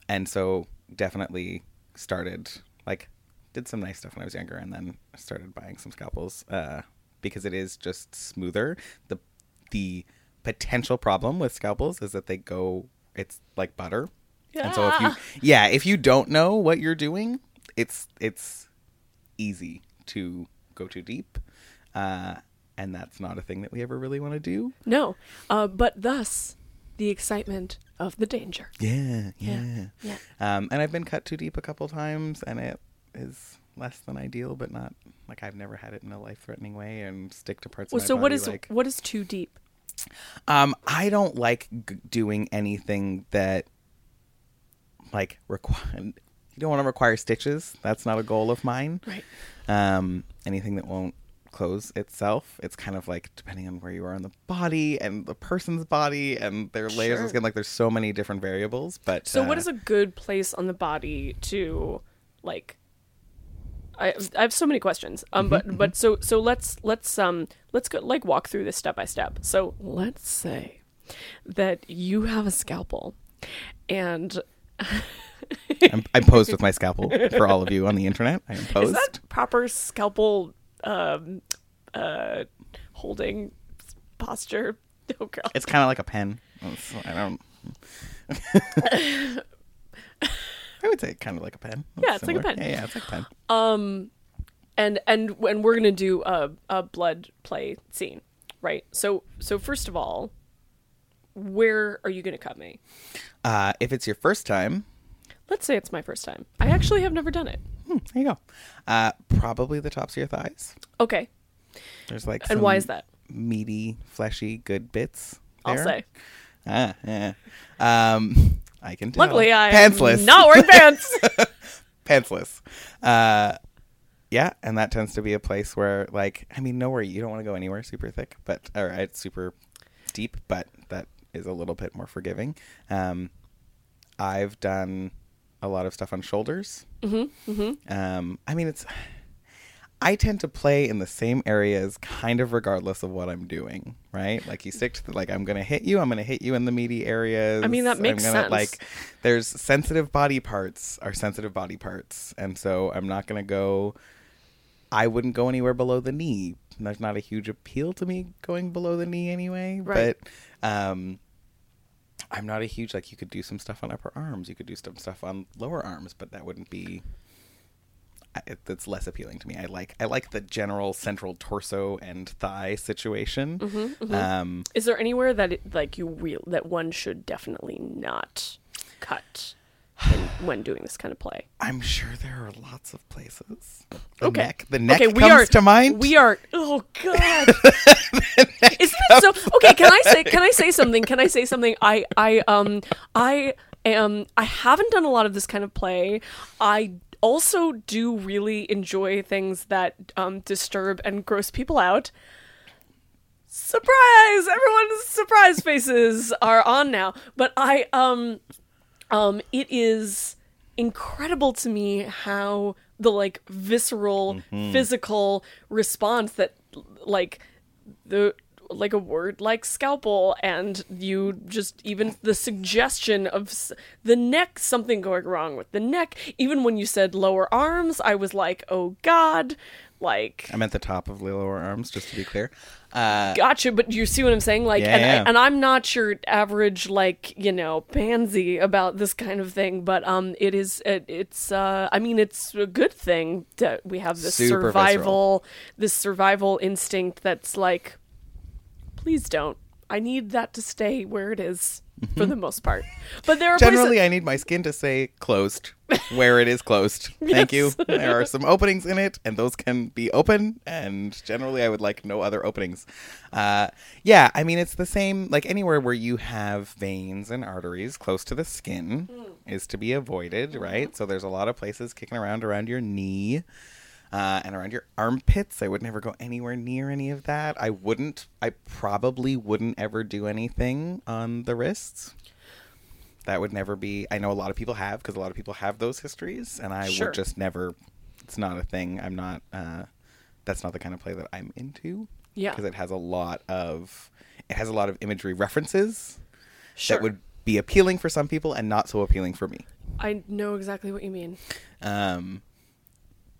and so definitely started like did some nice stuff when I was younger, and then started buying some scalpels uh, because it is just smoother. the The potential problem with scalpels is that they go. It's like butter, and so if you Ah. yeah, if you don't know what you're doing, it's it's easy to go too deep. Uh, and that's not a thing that we ever really want to do. No, uh, but thus the excitement of the danger. Yeah, Yeah, yeah. yeah. Um, and I've been cut too deep a couple times, and it is less than ideal, but not like I've never had it in a life-threatening way and stick to parts Well, of my so body. what is like, what is too deep? um, I don't like g- doing anything that like require. You don't want to require stitches. That's not a goal of mine. Right. Um, anything that won't close itself. It's kind of like depending on where you are in the body and the person's body and their layers Sure. of skin. Like there's so many different variables. But So, what uh, is a good place on the body to, like? I I have so many questions. Um, Mm-hmm, but but so so let's let's um let's go like walk through this step by step. So let's say that you have a scalpel, and [LAUGHS] I'm, I'm posed with my scalpel for all of you on the internet. I am posed. [LAUGHS] Is that proper scalpel um, uh, holding posture? [LAUGHS] Oh, girl. It's kind of like a pen. I don't. I would say kind of like a pen. Yeah, it's like a pen. Yeah, yeah, it's like a pen. Um, and and when we're gonna do a a blood play scene, right? So so first of all, where are you gonna cut me? Uh, if it's your first time, Let's say it's my first time. I actually have never done it. hmm, there you go. Uh, probably the tops of your thighs. Okay, There's like and why is that? meaty, fleshy, good bits. I'll say. Ah, yeah. Um, [LAUGHS] I can tell. Luckily, I pantsless. not wearing [LAUGHS] pants. pantsless. Uh, yeah, and that tends to be a place where, like, I mean, nowhere you don't want to go anywhere super thick, but or uh, super deep, but that is a little bit more forgiving. Um, I've done a lot of stuff on shoulders. Mm-hmm, mm-hmm. Um, I mean, it's. I tend to play in the same areas, kind of regardless of what I'm doing, right? Like you stick to the, like I'm gonna hit you, I'm gonna hit you in the meaty areas. I mean, that makes I'm gonna, sense. Like there's sensitive body parts are sensitive body parts, and so I'm not gonna go. I wouldn't go anywhere below the knee. There's not a huge appeal to me going below the knee anyway. Right. But um, I'm not a huge like. You could do some stuff on upper arms. You could do some stuff on lower arms, but that wouldn't be. That's less appealing to me. I like I like the general central torso and thigh situation. Mm-hmm, Um, Is there anywhere that it, like you real that one should definitely not cut in, when doing this kind of play? I'm sure there are lots of places. The Okay. neck, the neck okay, we comes are to mind. We are. Oh God. [LAUGHS] Isn't it so? Okay, can I say? Can I say something? Can I say something? I I um I am. I haven't done a lot of this kind of play. I also do really enjoy things that um disturb and gross people out. Surprise! Everyone's surprise faces are on now. But I um um it is incredible to me how the like visceral physical response that like the like a word like scalpel and you just even the suggestion of s- the neck something going wrong with the neck even when you said lower arms i was like oh god like I'm at the top of the lower arms, just to be clear. Uh, Gotcha, but do you see what I'm saying? Like, Yeah, and, yeah. and I'm not your average, like, you know, pansy about this kind of thing, but um, it is, it, it's, uh, I mean, it's a good thing that we have this Super survival, this survival instinct that's like, please don't. I need that to stay where it is for the most part. But there are Mm-hmm. generally, places, I need my skin to say closed where it is closed. [LAUGHS] Thank you. There are some openings in it, and those can be open. And generally, I would like no other openings. Uh, yeah, I mean, it's the same. Like anywhere where you have veins and arteries close to the skin is to be avoided, right? So there's a lot of places kicking around around your knee. Uh, and around your armpits, I would never go anywhere near any of that. I wouldn't. I probably wouldn't ever do anything on the wrists that would never be i know a lot of people have because a lot of people have those histories and i Sure. would just never it's not a thing i'm not uh that's not the kind of play that i'm into Yeah. because it has a lot of it has a lot of imagery references sure. that would be appealing for some people and not so appealing for me I know exactly what you mean. um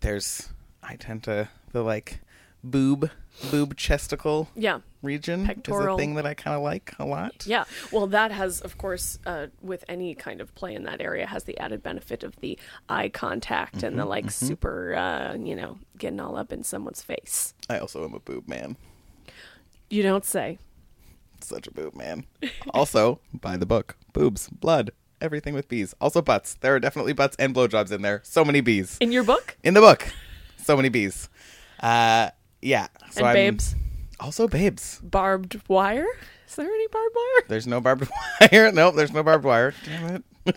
there's i tend to the like boob boob chesticle Yeah. region is a thing that i kind of like a lot Yeah, well, that has, of course, uh, with any kind of play in that area, has the added benefit of the eye contact and the Mm-hmm, like super, uh, you know, getting all up in someone's face. i also am a boob man You don't say. Such a boob man. also, by the book, boobs, blood, everything with bees. Also butts. There are definitely butts and blowjobs in there. So many bees In your book? in the book. So many bees. Uh, yeah. So and I'm- babes, Also babes. barbed wire? Is there any barbed wire? There's no barbed [LAUGHS] wire. nope, there's no barbed wire. Damn it. [LAUGHS]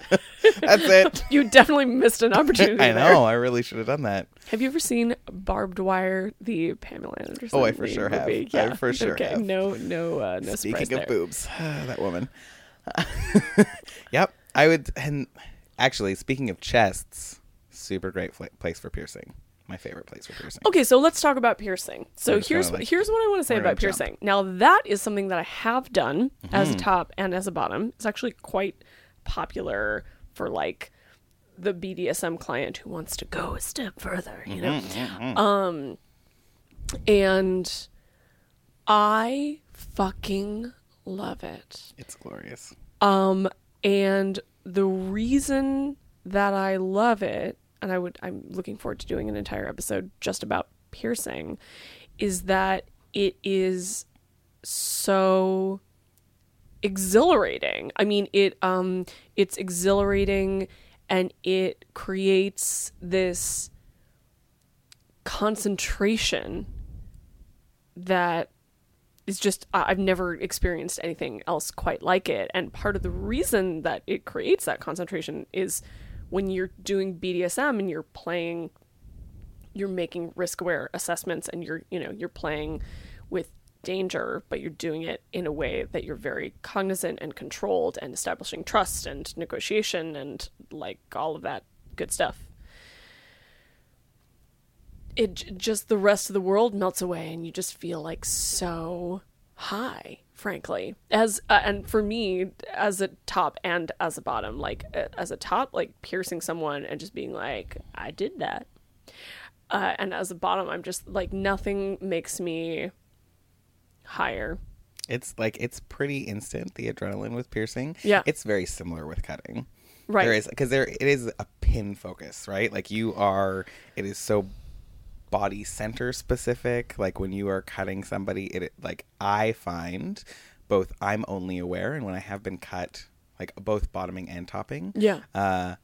That's it. [LAUGHS] You definitely missed an opportunity. I there. know. I really should have done that. Have you ever seen Barbed Wire, the Pamela Anderson? Oh, I for sure have. movie? I Yeah. for sure okay. have. No, no, uh, no surprise Speaking of there. boobs, [SIGHS] that woman. yep, I would. And actually, speaking of chests, super great fla- place for piercing. My favorite place for piercing. Okay, so let's talk about piercing. So here's gonna, what like- here's what I want to say about gonna jump. piercing. Now that is something that I have done as a Mm-hmm. top and as a bottom. It's actually quite popular for like the BDSM client who wants to go a step further, you know. Um and I fucking love it. It's glorious. Um, and the reason that I love it, and I would, I'm looking forward to doing an entire episode just about piercing, is that it is so exhilarating. I mean, it, um, it's exhilarating and it creates this concentration that is just I've never experienced anything else quite like it. And part of the reason that it creates that concentration is when you're doing BDSM and you're playing you're making risk aware assessments and you're you know you're playing with danger but you're doing it in a way that you're very cognizant and controlled and establishing trust and negotiation and like all of that good stuff. It just the rest of the world melts away and you just feel like so high frankly as uh, and for me as a top and as a bottom like uh, as a top like piercing someone and just being like i did that uh, and as a bottom i'm just like nothing makes me higher It's like it's pretty instant. The adrenaline with piercing. Yeah. It's very similar with cutting. Right. There is because there it is a pin focus, right? Like you are. It is so body center specific. Like when you are cutting somebody, it like I find both I'm only aware, and when I have been cut, like both bottoming and topping. Yeah. Uh,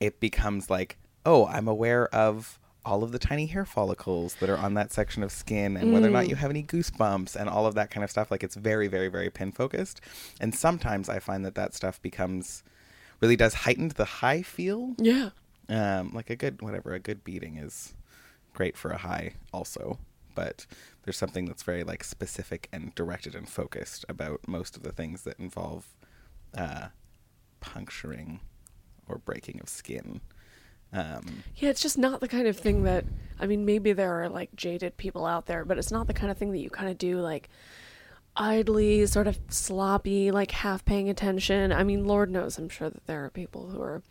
it becomes like, oh, I'm aware of all of the tiny hair follicles that are on that section of skin and whether or not you have any goosebumps and all of that kind of stuff. Like it's very, very, very pin focused. And sometimes I find that that stuff becomes really does heighten the high feel. yeah Um, like a good, whatever, a good beating is great for a high also. But there's something that's very like specific and directed and focused about most of the things that involve uh, puncturing or breaking of skin. Um, Yeah, it's just not the kind of thing that I mean, maybe there are like jaded people out there, but it's not the kind of thing that you kind of do like idly, sort of sloppy, like half paying attention. I mean, Lord knows, I'm sure that there are people who are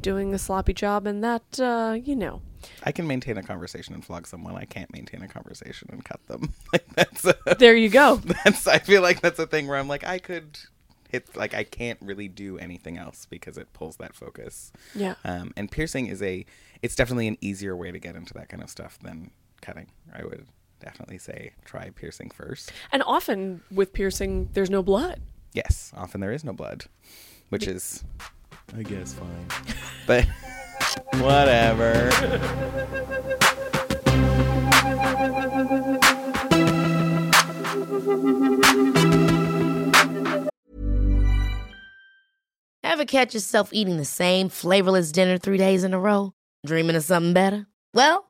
doing a sloppy job, and that, uh, you know, I can maintain a conversation and flog someone. I can't maintain a conversation and cut them. [LAUGHS] like that's a, there you go. [LAUGHS] that's. I feel like that's a thing where I'm like I could hit like I can't really do anything else because it pulls that focus. Yeah. Um, and piercing is a. It's definitely an easier way to get into that kind of stuff than cutting. I would definitely say try piercing first. And often with piercing, there's no blood. Yes, often there is no blood, which is, I guess, fine. [LAUGHS] but whatever. Ever catch yourself eating the same flavorless dinner three days in a row? Dreaming of something better? Well,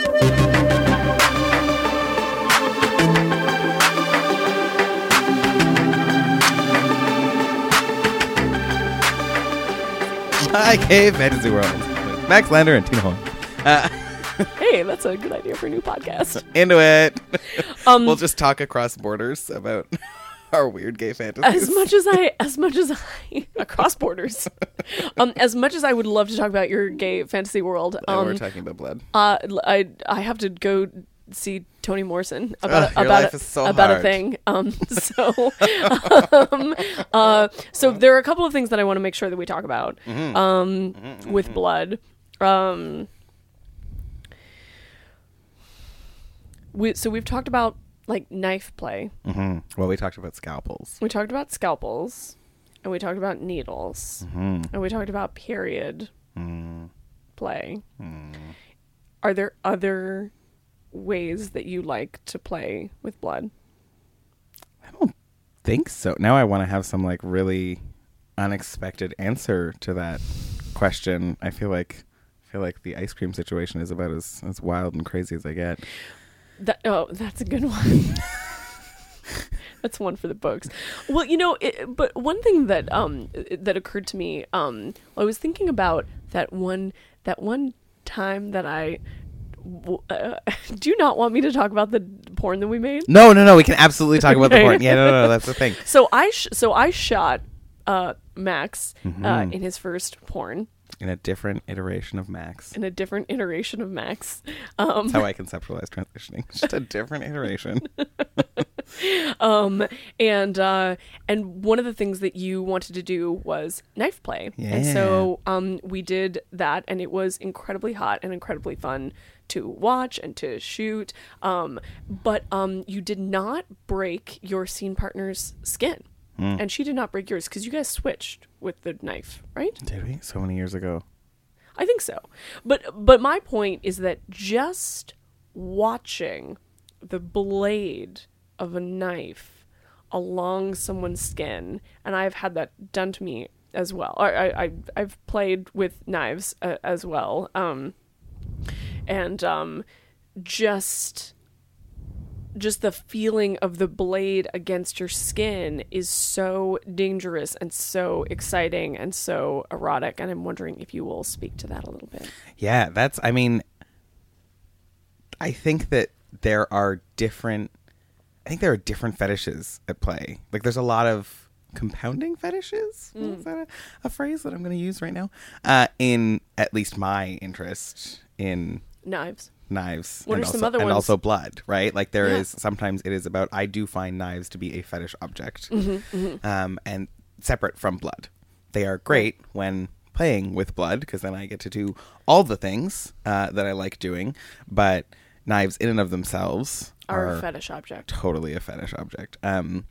Hi, Cave Fantasy World. with Max Lander and Tina Horn. Uh, [LAUGHS] Hey, that's a good idea for a new podcast. [LAUGHS] into it. [LAUGHS] Um, we'll just talk across borders about our weird gay fantasies. as much as I, as much as I, across borders, um, as much as I would love to talk about your gay fantasy world, um, we're talking about blood. uh, I, I have to go see Toni Morrison about Ugh, your about a, so about a thing. Um, [LAUGHS] so, um, uh, so there are a couple of things that I want to make sure that we talk about Mm-hmm. um, with blood. Um, we so we've talked about like knife play. hmm Well, we talked about scalpels. We talked about scalpels, and we talked about needles, Mm-hmm. and we talked about period Mm. play. Mm. Are there other ways that you like to play with blood? I don't think so. Now I want to have some like really unexpected answer to that question. I feel like I feel like the ice cream situation is about as, as wild and crazy as I get. That, oh, that's a good one. [LAUGHS] that's one for the books. Well, you know, it, but one thing that um that occurred to me, um, I was thinking about that one that one time that I. Uh, [LAUGHS] do you not want me to talk about the porn that we made? No, no, no. We can absolutely talk about the porn. Yeah, no, no, no. That's the thing. [LAUGHS] So I sh- so I shot uh Max uh, Mm-hmm. in his first porn In a different iteration of Max. in a different iteration of Max. [LAUGHS] Um, That's how I conceptualize transitioning. Just a different iteration. um and uh and one of the things that you wanted to do was knife play and so um we did that and it was incredibly hot and incredibly fun to watch and to shoot um but um you did not break your scene partner's skin and she did not break yours because you guys switched with the knife right Did we? So many years ago. I think so. But but my point is that just watching the blade of a knife along someone's skin, and I've had that done to me as well. I, I I've played with knives uh, as well, um, and um, just just the feeling of the blade against your skin is so dangerous and so exciting and so erotic and i'm wondering if you will speak to that a little bit Yeah, that's. I mean, I think that there are different. I think there are different fetishes at play. Like, there's a lot of compounding fetishes. Is that a, a phrase that I'm going to use right now? Uh, in at least my interest in knives knives What and are some also, other and ones? also blood right like there is Yeah. sometimes it is about i do find knives to be a fetish object Mm-hmm, um, and separate from blood they are great when playing with blood because then i get to do all the things uh, that i like doing but knives in and of themselves are are a fetish object totally a fetish object. Um,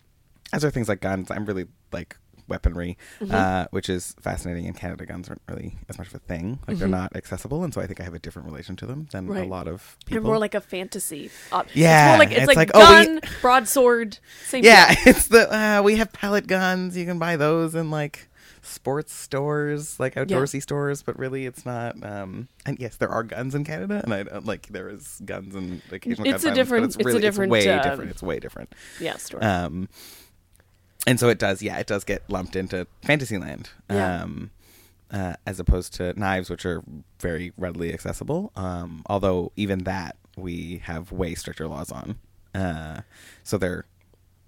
as are things like guns. I'm really like weaponry, Mm-hmm. uh, which is fascinating. In Canada, guns aren't really as much of a thing. Like they're not accessible, and so I think I have a different relation to them than Mm-hmm. Right. a lot of they're people. more like a fantasy ob- Yeah, it's more like it's, it's like, like, oh, we- gun broadsword same yeah, deal. [LAUGHS] it's the uh, we have pellet guns. You can buy those in like sports stores, like outdoorsy stores, but really it's not. Um, and yes, there are guns in Canada, and I don't like there is guns and occasional. It's gun a violence, different- It's, it's a really, different, It's way um, different. It's way different. yeah story. Um, and so it does, yeah, it does get lumped into Fantasyland, Yeah. um, uh, as opposed to knives, which are very readily accessible. Um, although even that we have way stricter laws on, uh, so they're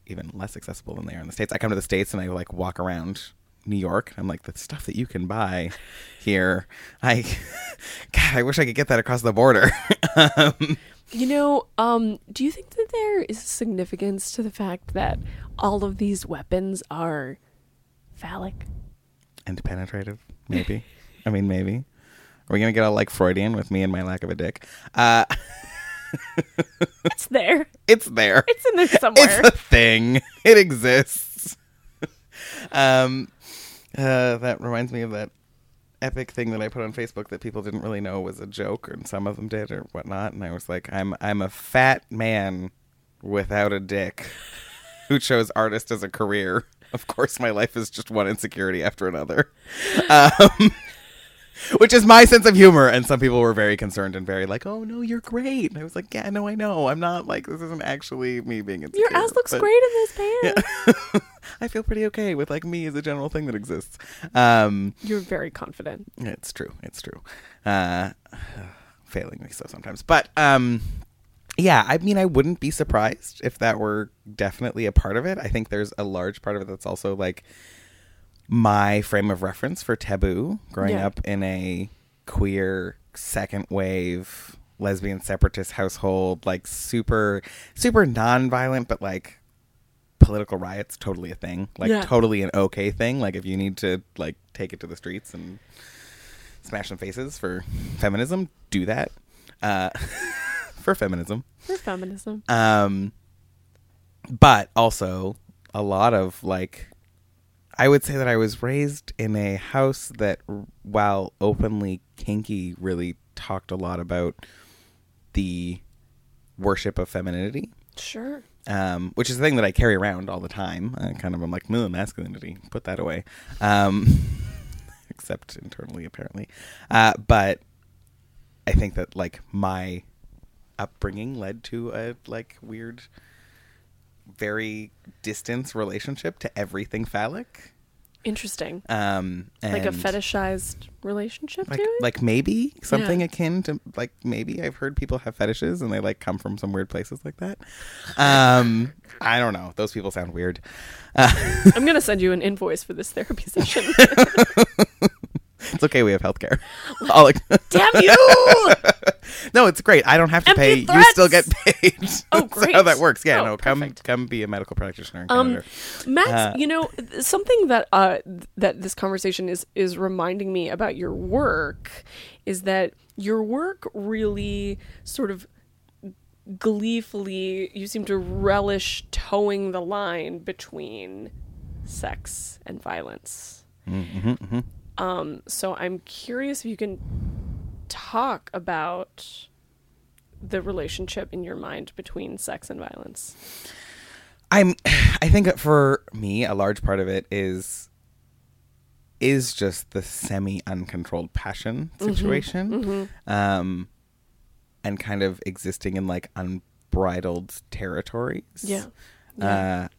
even less accessible than they are in the states. I come to the states and I like walk around New York. I'm like the stuff that you can buy [LAUGHS] here. I, [LAUGHS] God, I wish I could get that across the border. [LAUGHS] um, You know, um, do you think that there is significance to the fact that all of these weapons are phallic? and penetrative, maybe. I mean, maybe. Are we gonna get all like Freudian with me and my lack of a dick? Uh, [LAUGHS] It's there. it's there. It's in there somewhere. It's a thing. It exists. [LAUGHS] um, uh, that reminds me of that epic thing that I put on Facebook that people didn't really know was a joke, and some of them did or whatnot. And I was like, I'm I'm a fat man without a dick who chose artist as a career. [LAUGHS] Of course, my life is just one insecurity after another. [LAUGHS] Um, [LAUGHS] which is my sense of humor. And some people were very concerned and very like, "Oh no, you're great." And I was like, "Yeah, no, I know. I'm not like this isn't actually me being insecure." Your ass looks but- great in this pants. [LAUGHS] I feel pretty okay with like me as a general thing that exists. Um, You're very confident. it's true. It's true. Uh, [SIGHS] failing me so sometimes, but um, yeah. I mean, I wouldn't be surprised if that were definitely a part of it. I think there's a large part of it that's also like my frame of reference for taboo growing Yeah. up in a queer second wave lesbian separatist household like super super non-violent but like political riots totally a thing like Yeah. totally an okay thing like if you need to like take it to the streets and smash some faces for feminism do that uh [LAUGHS] for feminism For feminism. um, but also a lot of like, I would say that I was raised in a house that, while openly kinky, really talked a lot about the worship of femininity. Sure. Um, which is the thing that I carry around all the time. I kind of I'm like, no, masculinity, put that away. Um, [LAUGHS] except internally, apparently. Uh, but I think that like my upbringing led to a like weird, very distance relationship to everything phallic. Interesting. Um, like a fetishized relationship like to it? like maybe something Yeah. akin to like maybe I've heard people have fetishes and they like come from some weird places like that. Um, I don't know. Those people sound weird. Uh, I'm going to send you an invoice for this therapy session. [LAUGHS] [LAUGHS] [LAUGHS] it's okay. We have healthcare. I'll, [LAUGHS] like, [LAUGHS] Damn you! no, it's great. I don't have to Empty pay. You threats! still get paid. Oh, That's great. how that works. Yeah. Oh, no, come perfect. come be a medical practitioner. In Um, Canada. Max, Uh, you know th- something that uh, th- that this conversation is is reminding me about your work is that your work really sort of gleefully you seem to relish toeing the line between sex and violence. Mm-hmm, Um, so I'm curious if you can talk about the relationship in your mind between sex and violence. I'm [SIGHS] I think for me a large part of it is is just the semi uncontrolled passion Mm-hmm. situation um and kind of existing in like unbridled territories Yeah. uh Ooh,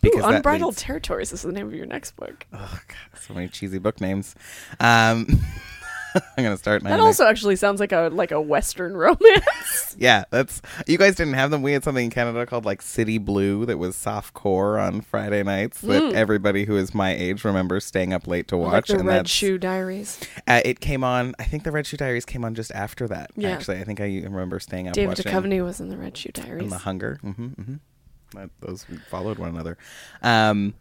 because that Unbridled leads- Territories is the name of your next book. oh god so many cheesy book names um [LAUGHS] i'm gonna start my That next- also actually sounds like a like a Western [LAUGHS] romance. [LAUGHS] yeah that's you guys didn't have them we had something in canada called like city blue that was soft core on friday nights that everybody who is my age remembers staying up late to watch like the and Red that's Shoe Diaries. Uh, it came on. I think the Red Shoe Diaries came on just after that. Yeah. Actually, I think I remember staying up David watching Duchovny was in the Red Shoe Diaries. and the Hunger. hmm hmm That, those followed one another. Um,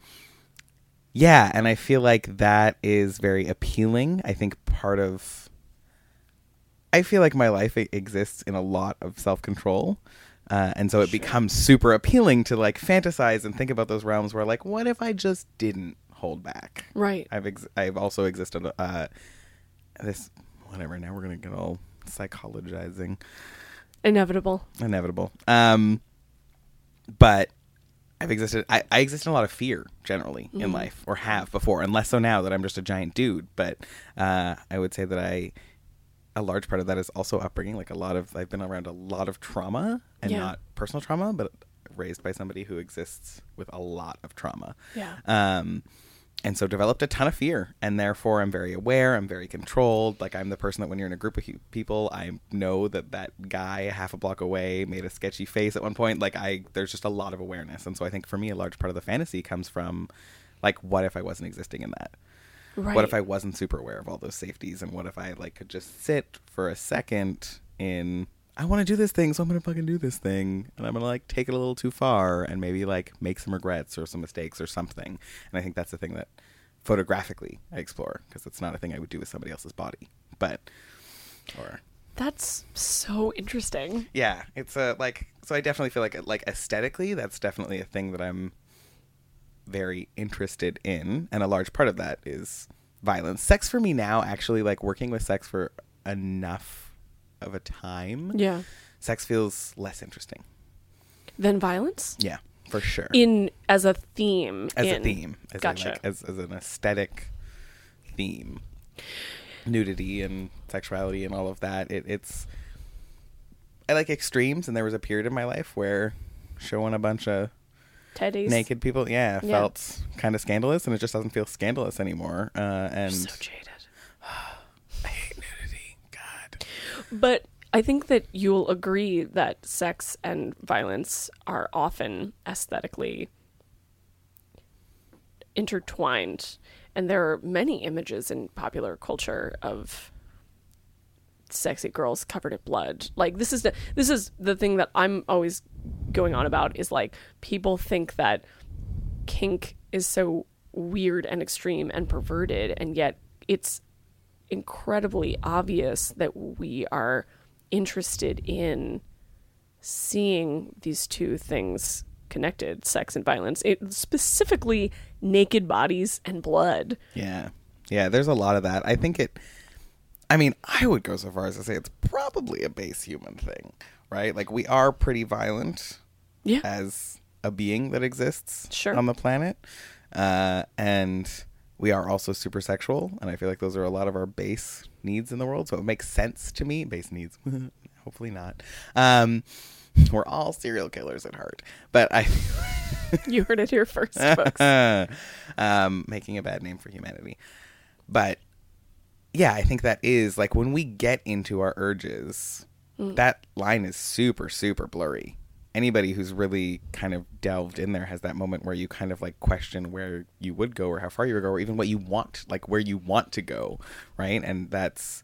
yeah, and I feel like that is very appealing. I think part of. I feel like my life exists in a lot of self control. Uh, and so it becomes super appealing to like fantasize and think about those realms where like, what if I just didn't hold back? right. I've ex- I've also existed uh this whatever now we're gonna get all psychologizing Inevitable. inevitable um but I've existed I, I exist in a lot of fear generally in life or have before and less so now that I'm just a giant dude but uh I would say that I a large part of that is also upbringing like a lot of I've been around a lot of trauma and Yeah. not personal trauma but raised by somebody who exists with a lot of trauma Yeah. um, and so developed a ton of fear, and therefore I'm very aware. I'm very controlled. Like I'm the person that when you're in a group of people, I know that that guy half a block away made a sketchy face at one point. Like I, there's just a lot of awareness, and so I think for me, a large part of the fantasy comes from, like, what if I wasn't existing in that? Right. What if I wasn't super aware of all those safeties, and what if I like could just sit for a second in I want to do this thing, so I'm gonna fucking do this thing, and I'm gonna like take it a little too far, and maybe like make some regrets or some mistakes or something. And I think that's the thing that photographically I explore because it's not a thing I would do with somebody else's body, but or That's so interesting. yeah, it's a like so I definitely feel like like aesthetically that's definitely a thing that I'm very interested in and a large part of that is violence. Sex for me now actually like working with sex for enough of a time. Yeah. Sex feels less interesting. than violence Yeah, for sure. in as a theme. as in. a theme, as Gotcha. like, as as an aesthetic theme. Nudity and sexuality and all of that. It, it's I like extremes and there was a period in my life where showing a bunch of Teddy's naked people yeah, Yeah. felt kind of scandalous and it just doesn't feel scandalous anymore uh and so jaded. I hate nudity god But I think that you'll agree that sex and violence are often aesthetically intertwined. And there are many images in popular culture of sexy girls covered in blood. Like this is the this is the thing that I'm always going on about is like people think that kink is so weird and extreme and perverted and yet it's incredibly obvious that we are interested in seeing these two things connected sex and violence. It, specifically naked bodies and blood. Yeah. Yeah there's a lot of that. I think it i mean i would go so far as to say it's probably a base human thing right? Like we are pretty violent yeah. as a being that exists Sure. on the planet. Uh, and we are also super sexual, and I feel like those are a lot of our base needs in the world. So it makes sense to me. Base needs, [LAUGHS] hopefully not. Um, we're all serial killers at heart, but I. [LAUGHS] You heard it here first, [LAUGHS] folks. um, making a bad name for humanity. But yeah, I think that is like when we get into our urges, that line is super, super blurry. Anybody who's really kind of delved in there has that moment where you kind of like question where you would go or how far you would go or even what you want, like where you want to go, right? And that's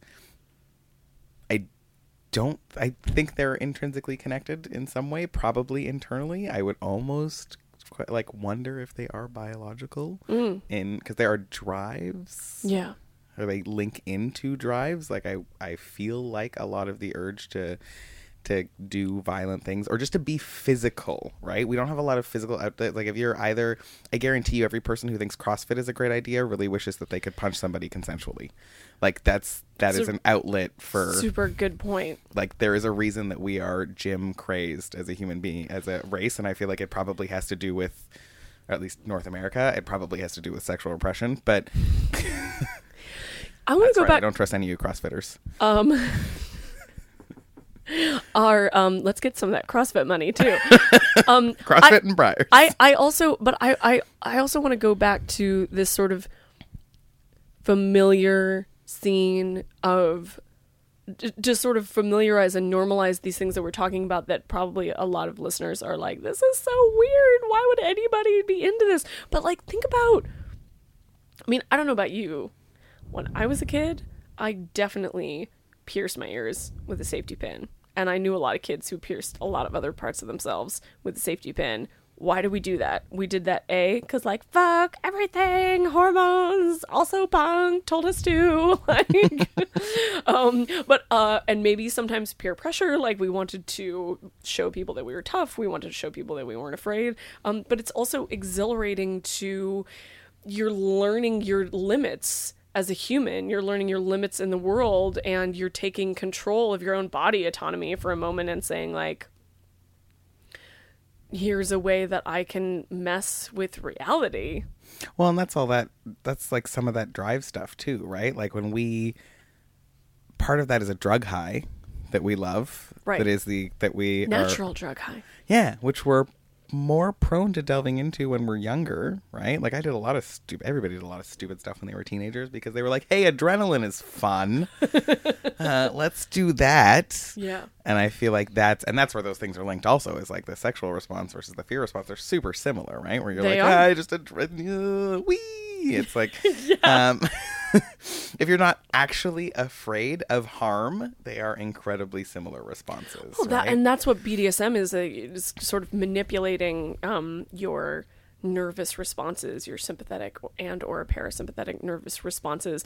I don't I think they're intrinsically connected in some way, probably internally. I would almost quite like wonder if they are biological mm. in because there are drives Yeah. or they link into drives like i i feel like a lot of the urge to to do violent things or just to be physical right? We don't have a lot of physical outlet like if you're either i guarantee you every person who thinks crossfit is a great idea really wishes that they could punch somebody consensually. Like that's that is an outlet for Super good point. like there is a reason that we are gym crazed as a human being as a race and i feel like it probably has to do with or at least north america it probably has to do with sexual repression but I want to go right, i don't trust any of you crossfitters. Um, our um, let's get some of that CrossFit money too. [LAUGHS] um, crossfit I- and Breyers I, I also, but I, I, I also want to go back to this sort of familiar scene of just sort of familiarize and normalize these things that we're talking about that probably a lot of listeners are like, this is so weird. Why would anybody be into this? But like, think about, I mean, I don't know about you. When I was a kid, I definitely pierced my ears with a safety pin. And I knew a lot of kids who pierced a lot of other parts of themselves with a safety pin. Why do we do that? We did that A, because like, fuck everything, hormones, also punk told us to. [LAUGHS] Like, [LAUGHS] um, but, uh, and maybe sometimes peer pressure, like we wanted to show people that we were tough, we wanted to show people that we weren't afraid. Um, but it's also exhilarating to, you're learning your limits as a human. You're learning your limits in the world and you're taking control of your own body autonomy for a moment and saying, like, here's a way that I can mess with reality. Well, and that's all that that's like some of that drive stuff too, right? Like when we part of that is a drug high that we love. Right. That is the that we Natural are drug high. Yeah, which we're more prone to delving into when we're younger, right? Like I did a lot of stupid everybody did a lot of stupid stuff when they were teenagers because they were like, "Hey, adrenaline is fun. [LAUGHS] uh, let's do that." Yeah. And I feel like that's and that's where those things are linked. Also, is like the sexual response versus the fear response. They're super similar, right? Where you're They like, are. ah, I just adrenaline, uh, wee. It's like, [LAUGHS] um, [LAUGHS] if you're not actually afraid of harm, they are incredibly similar responses. Well, that, right? and that's what BDSM is, uh, is sort of manipulating um, your nervous responses, your sympathetic and or parasympathetic nervous responses,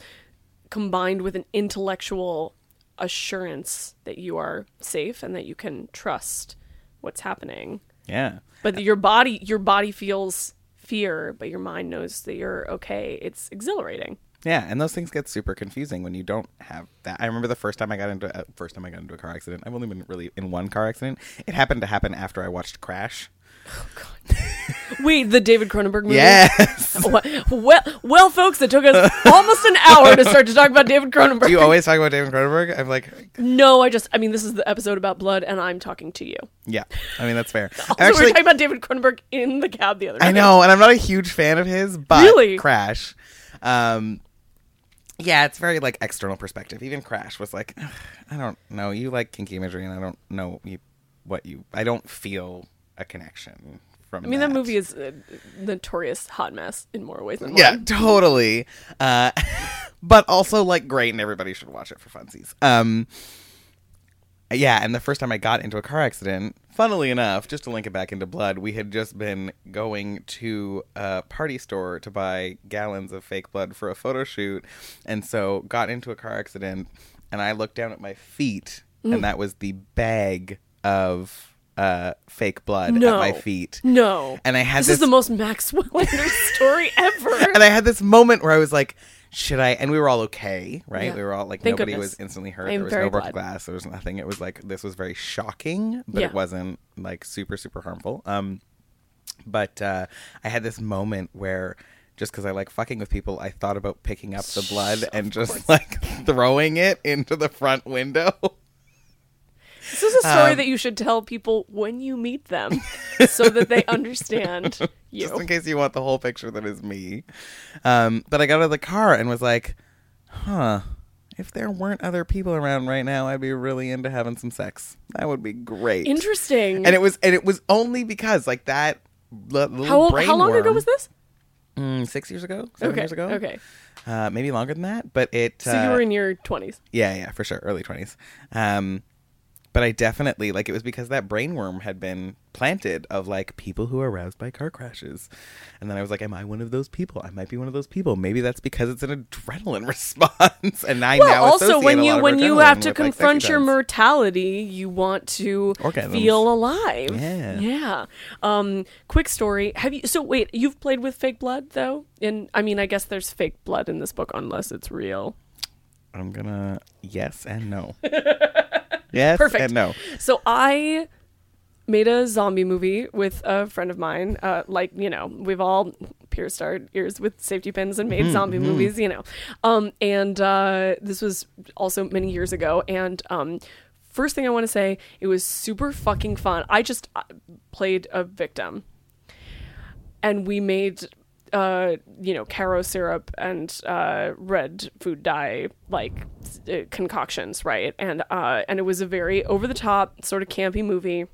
combined with an intellectual assurance that you are safe and that you can trust what's happening. yeah. But your body, your body feels fear, but your mind knows that you're okay. It's exhilarating. Yeah, and those things get super confusing when you don't have that. I remember the first time I got into uh, first time I got into a car accident. I've only been really in one car accident. It happened to happen after I watched Crash. Wait, the David Cronenberg movie. Yes. [LAUGHS] Well, well, folks, it took us almost an hour to start to talk about David Cronenberg. Do you always talk about David Cronenberg? I'm like, No, I just, I mean, this is the episode about blood, and I'm talking to you. yeah. I mean, that's fair. [LAUGHS] Also, I'm we were talking about David Cronenberg in the cab the other night. I know, and I'm not a huge fan of his, but Really? Crash. Um, yeah, it's very like external perspective. Even Crash was like, I don't know. You like kinky imagery, and I don't know you, what you. I don't feel a connection from. I mean, that movie is a notorious hot mess in more ways than one. Yeah, totally. Uh, [LAUGHS] but also like great, and everybody should watch it for funsies. Um, yeah, and the first time I got into a car accident, funnily enough, just to link it back into blood, we had just been going to a party store to buy gallons of fake blood for a photo shoot, and so got into a car accident, and I looked down at my feet, Mm. and that was the bag of uh, fake blood No. at my feet. No. And I had this, this is the most Max [LAUGHS] Wellander story ever. and I had this moment where I was like, should I? And we were all okay, right? Yeah. we were all like, Thank nobody goodness. was instantly hurt. There was no broken glass. There was nothing. It was like this was very shocking, but Yeah. it wasn't like super super harmful. Um, but uh, I had this moment where just because I like fucking with people, I thought about picking up the blood and just like [LAUGHS] throwing it into the front window. This is a story Um, that you should tell people when you meet them [LAUGHS] so that they understand [LAUGHS] you. just in case you want the whole picture that is me. Um, but I got out of the car and was like, huh. If there weren't other people around right now, I'd be really into having some sex. That would be great. Interesting. And it was, and it was only because like that. Little how old, how long ago was this? Mm, six years ago, seven okay. years ago. Okay. uh, maybe longer than that. But it. So uh, you were in your 20s. Yeah, yeah, for sure, early twenties. Um, but I definitely like it was because that brainworm had been planted of like people who are aroused by car crashes, and then I was like, "Am I one of those people? I might be one of those people. Maybe that's because it's an adrenaline [LAUGHS] response." And I Well, now also when you when you have to like, confront sexy your mortality, you want to Orgasms. feel alive. Yeah. Yeah. Um quick story. Have you so wait, you've played with fake blood though? And I mean, I guess there's fake blood in this book unless it's real. I'm gonna yes and no. [LAUGHS] yes Perfect. and no. So I made a zombie movie with a friend of mine. Uh, like you know, we've all pierced our ears with safety pins and made zombie movies. You know, um, and uh, this was also many years ago. And um, first thing I want to say, it was super fucking fun. I just uh, played a victim, and we made. Uh, you know, Karo syrup and uh, red food dye like uh, concoctions, right? And uh, and it was a very over the top, sort of campy movie.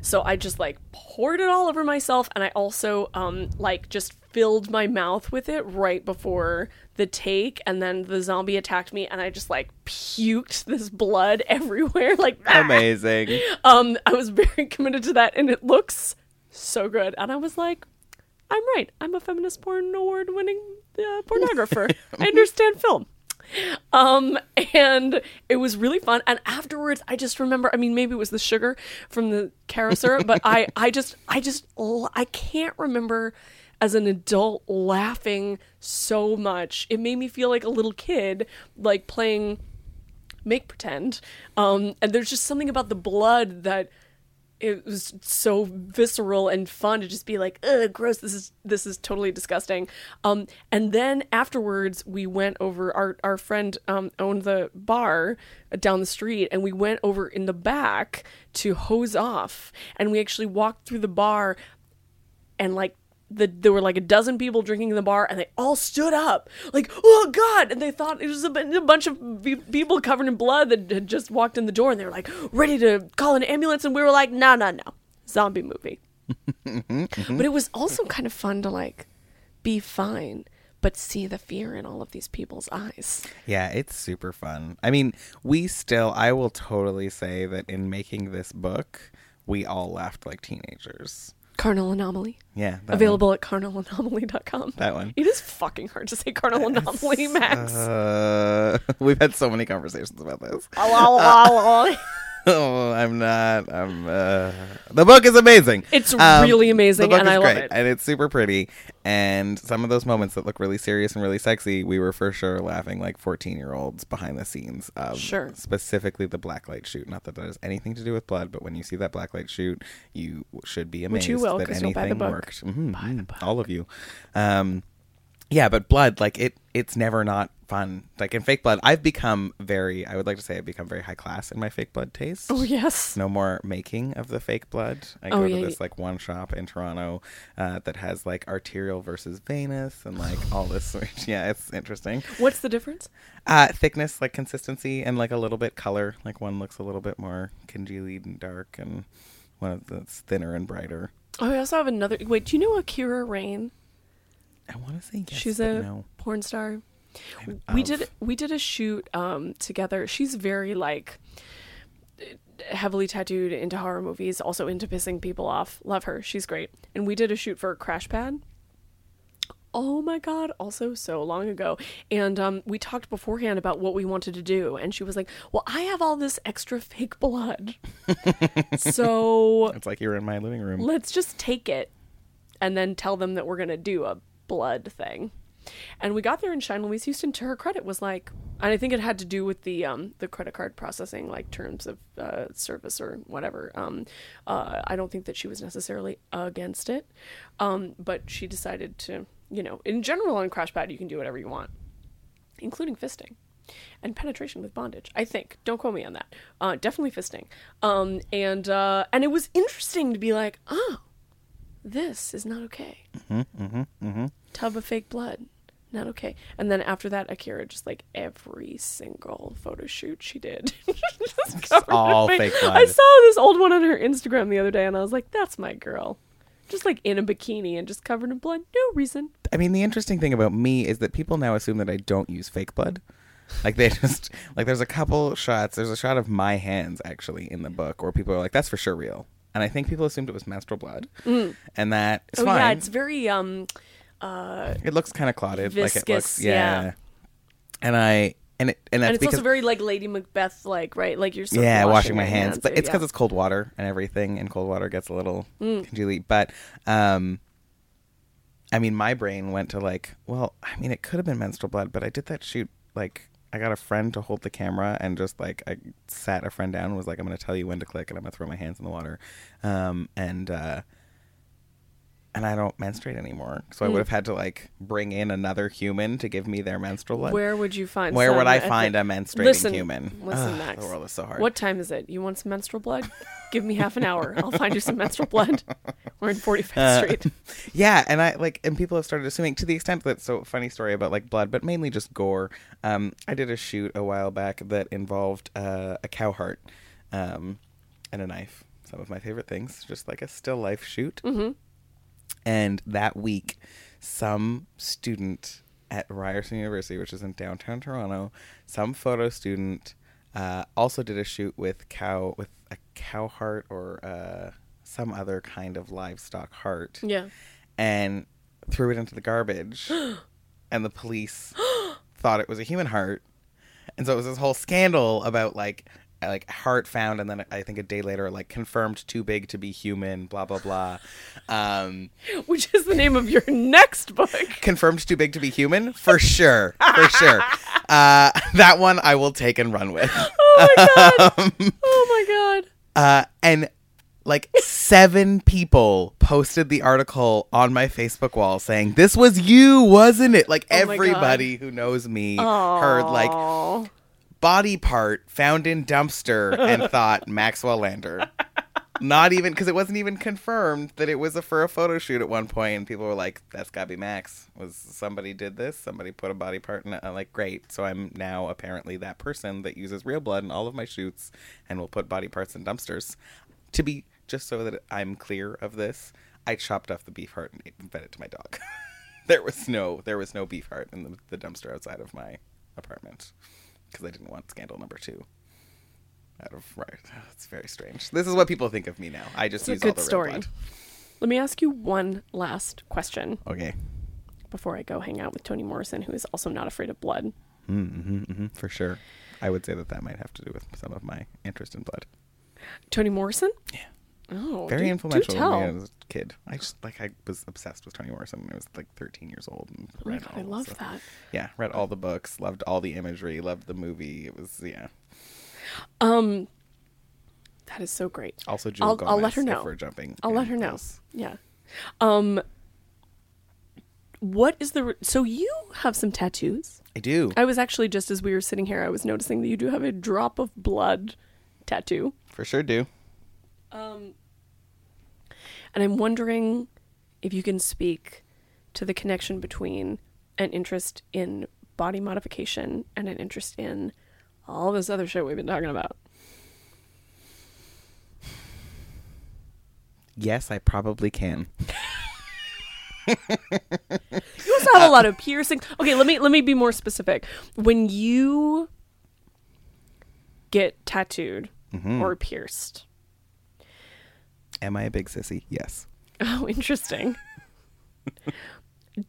So I just like poured it all over myself and I also um like just filled my mouth with it right before the take and then the zombie attacked me and I just like puked this blood [LAUGHS] everywhere like [LAUGHS] Amazing. um I was very [LAUGHS] committed to that and it looks so good and I was like I'm right. I'm a feminist porn award winning uh, [LAUGHS] pornographer. I understand film. Um, and it was really fun. And afterwards, I just remember, I mean, maybe it was the sugar from the Karo syrup, but I, [LAUGHS] I just, I just, I can't remember as an adult laughing so much. It made me feel like a little kid, like playing make pretend. Um, and there's just something about the blood that it was so visceral and fun to just be like, ugh, gross. This is this is totally disgusting. Um, and then afterwards, we went over. Our our friend um, owned the bar down the street, and we went over in the back to hose off. And we actually walked through the bar, and like the there were like a dozen people drinking in the bar, and they all stood up, like, oh god! And they thought it was a, a bunch of be- people covered in blood that had just walked in the door, and they were like ready to call an ambulance, and we were like, no, no, no, zombie movie. Mm-hmm. But it was also kind of fun to like be fine, but see the fear in all of these people's eyes. Yeah, it's super fun. I mean, we still, I will totally say that in making this book, we all laughed like teenagers. Carnal Anomaly. Yeah. Available at carnalanomaly.com. That one. It is fucking hard to say Carnal Anomaly, Max. Uh, [LAUGHS] we've had so many conversations about this. [LAUGHS] [LAUGHS] I'm not. I'm. Uh, the book is amazing. It's really amazing, the book and is I love great, it. and it's super pretty. And some of those moments that look really serious and really sexy, we were for sure laughing like 14 year olds behind the scenes. Of Sure. Specifically, the blacklight shoot. Not that that has anything to do with blood, but when you see that blacklight shoot, you should be amazed Which you will, that 'cause you'll buy the anything book. worked. Mhm, All of you. Um, yeah, but blood, like it, it's never not fun. Like in fake blood, I've become very. I would like to say I've become very high class in my fake blood taste. Oh, yes. No more making of the fake blood. I Oh, go to yeah. this like one shop in Toronto uh, that has like arterial versus venous and like all this. [LAUGHS] yeah, it's interesting. What's the difference? Uh, thickness, like consistency, and like a little bit color. Like one looks a little bit more congealed and dark, and one that's thinner and brighter. Oh, I also have another. Wait, do you know Akira Rain? I want to say yes, She's a no. porn star. We Of. did we did a shoot um together. She's very like heavily tattooed into horror movies, also into pissing people off. Love her. She's great. And we did a shoot for Crash Pad. Oh my god, also so long ago. And um we talked beforehand about what we wanted to do and she was like, "Well, I have all this extra fake blood." [LAUGHS] so It's like you're in my living room. let's just take it and then tell them that we're going to do a blood thing. And we got there and Shine Louise Houston to her credit was like and I think it had to do with the um the credit card processing like terms of uh, service or whatever. Um uh I don't think that she was necessarily against it. Um but she decided to you know, in general on Crash Pad, you can do whatever you want, including fisting and penetration with bondage. I think. Don't quote me on that. Uh, definitely fisting. Um, and uh, and it was interesting to be like, oh, this is not okay. Mm-hmm, mm-hmm, mm-hmm. Tub of fake blood. Not okay. And then after that, Akira just like every single photo shoot she did. [LAUGHS] just covered in all fake- fake blood. I saw this old one on her Instagram the other day and I was like, that's my girl. Just like in a bikini and just covered in blood. No reason. I mean, the interesting thing about me is that people now assume that I don't use fake blood. Like they [LAUGHS] just like there's a couple shots. There's a shot of my hands actually in the book where people are like, "That's for sure real," and I think people assumed it was menstrual blood, and that it's oh fine. yeah, it's very um uh it looks kind of clotted, like it looks, Viscous, yeah. yeah. And I and it and that's and it's because also very like Lady Macbeth like, right? Like you're yeah, washing, washing my your hands, but yeah. it's because it's cold water and everything, and cold water gets a little Mm. congealy. But um, I mean, my brain went to like, well, I mean, it could have been menstrual blood, but I did that shoot like I got a friend to hold the camera and just like I sat a friend down and was like, I'm to tell you when to click and I'm to throw my hands in the water, um, and uh, and I don't menstruate anymore, so I would have had to like bring in another human to give me their menstrual blood. Where would you find Where would I find a menstruating Listen, human? Listen, Ugh, Max. The world is so hard. What time is it? You want some menstrual blood? Give me half an hour. [LAUGHS] I'll find you some menstrual blood. We're in 45th Uh, Street. [LAUGHS] yeah, and I like, and people have started assuming to the extent that so funny story about like blood, but mainly just gore. Um, I did a shoot a while back that involved uh, a cow heart, um, and a knife. Some of my favorite things, just like a still life shoot. Mm-hmm. And that week, some student at Ryerson University, which is in downtown Toronto, some photo student uh, also did a shoot with cow with a cow heart or uh, some other kind of livestock heart. Yeah. and threw it into the garbage. [GASPS] And the police [GASPS] thought it was a human heart. And so it was this whole scandal about like like heart found and then i think a day later like confirmed too big to be human blah blah blah um [LAUGHS] Which is the name of your next book. [LAUGHS] confirmed too big to be human for sure for sure uh that one i will take and run with [LAUGHS] Oh my god. oh my god. Uh, and like seven people posted the article on my Facebook wall saying, This was you, wasn't it? Like Oh everybody who knows me heard like. Body part found in dumpster and [LAUGHS] thought Maxwell Lander. Not even because it wasn't even confirmed that it was a, for a photo shoot at one point, and people were like, "That's gotta be Max." Was somebody did this? Somebody put a body part in it? I'm uh, like, great. So I'm now apparently that person that uses real blood in all of my shoots, and will put body parts in dumpsters. To be just so that I'm clear of this, I chopped off the beef heart and fed it to my dog. [LAUGHS] there was no there was no beef heart in the, the dumpster outside of my apartment because I didn't want scandal number two. Out of right, it's very strange. This is what people think of me now. I just It's a use all good the story. red Let me ask you one last question. Okay, before I go hang out with Toni Morrison, who is also not afraid of blood. mm-hmm, hmm for sure. I would say that that might have to do with some of my interest in blood. Toni Morrison? Yeah. Oh, Very do- influential Do tell. me as a kid. I just like I was obsessed with Toni Morrison when I was like 13 years old. And Oh read God, all I love stuff. that. Yeah, read all the books, loved all the imagery, loved the movie. It was yeah. Um, that is so great. Also, Jill I'll- Gomez. I'll let her if know. we're jumping. I'll let her know. those. Yeah. Um, what is the re- so you have some tattoos? I do I was actually just as we were sitting here, I was noticing that you do have a drop of blood tattoo. for sure. Do Um, and I'm wondering if you can speak to the connection between an interest in body modification and an interest in all this other shit we've been talking about. yes, I probably can. You also have a lot of piercings. Okay, let me let me be more specific. When you get tattooed Mm-hmm. or pierced, Am I a big sissy? Yes. [LAUGHS] Oh, interesting.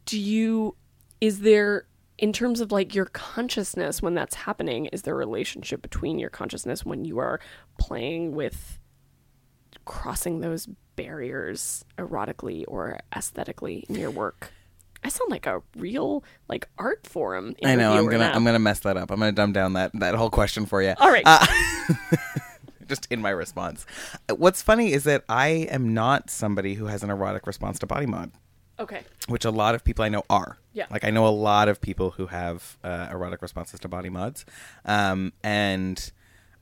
Do you is there in terms of like your consciousness when that's happening, is there a relationship between your consciousness when you are playing with crossing those barriers erotically or aesthetically in your work? I sound like a real like art forum. I know. I'm gonna now. I'm gonna mess that up. I'm gonna dumb down that that whole question for you. All right. Uh, [LAUGHS] just in my response. What's funny is that I am not somebody who has an erotic response to body mod. Okay. which a lot of people I know are. Yeah. Like I know a lot of people who have uh, erotic responses to body mods, um, and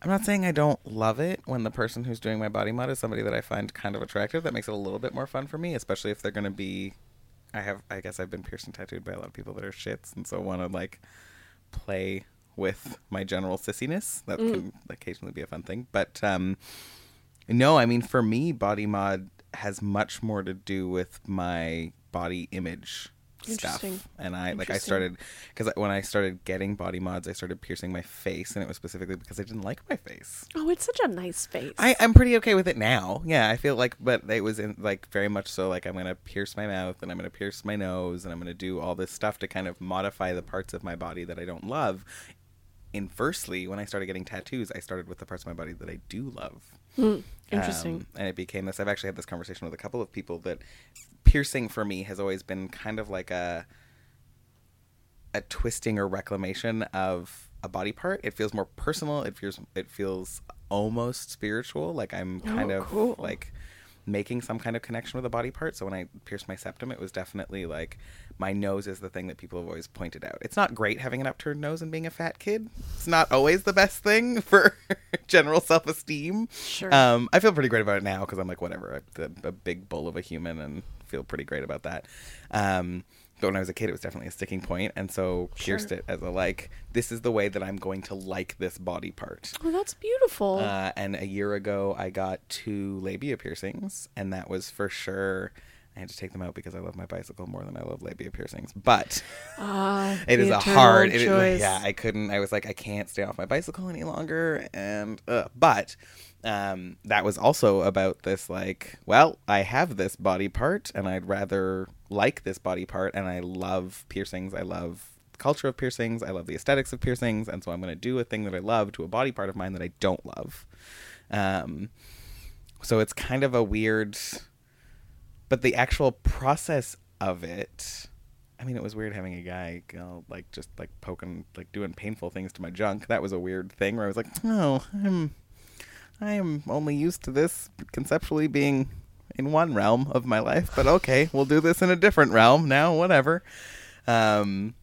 I'm not saying I don't love it when the person who's doing my body mod is somebody that I find kind of attractive. That makes it a little bit more fun for me, especially if they're going to be. I have. I guess I've been pierced and tattooed by a lot of people that are shits, and so want to like play with my general sissiness. That can occasionally be a fun thing, but um, no, I mean for me, body mod has much more to do with my body image stuff. And I like I started because when I started getting body mods, I started piercing my face, and it was specifically because I didn't like my face. Oh, it's such a nice face. I, I'm pretty okay with it now. Yeah, I feel like, but it was in like very much so. Like I'm gonna pierce my mouth, and I'm gonna pierce my nose, and I'm gonna do all this stuff to kind of modify the parts of my body that I don't love. Inversely, when I started getting tattoos, I started with the parts of my body that I do love. Interesting. Um, and it became this. I've actually had this conversation with a couple of people that piercing for me has always been kind of like a a twisting or reclamation of a body part. It feels more personal. It feels it feels almost spiritual. Like I'm kind Oh, of cool. like making some kind of connection with a body part. So when I pierced my septum, it was definitely like my nose is the thing that people have always pointed out. It's not great having an upturned nose and being a fat kid. It's not always the best thing [LAUGHS] for [LAUGHS] general self esteem. Sure. Um, I feel pretty great about it now because I'm like whatever, I'm a, big bull of a human and feel pretty great about that. Um, but when I was a kid, it was definitely a sticking point, and so pierced Sure. it as a like. This is the way that I'm going to like this body part. oh, that's beautiful. Uh, and a year ago, I got two labia piercings, and that was for sure. I had to take them out because I love my bicycle more than I love labia piercings. But [LAUGHS] Ah, [LAUGHS] it is a hard. It is, [LAUGHS] yeah, I couldn't. I was like, I can't stay off my bicycle any longer, and uh, but um, that was also about this. Like, well, I have this body part, and I'd rather like this body part, and I love piercings. I love culture of piercings. I love the aesthetics of piercings, and so I'm going to do a thing that I love to a body part of mine that I don't love. Um, so it's kind of a weird but the actual process of it i mean it was weird having a guy go like just like poking like doing painful things to my junk. That was a weird thing where i was like oh i'm i am only used to this conceptually being in one realm of my life but okay we'll do this in a different realm now whatever. Um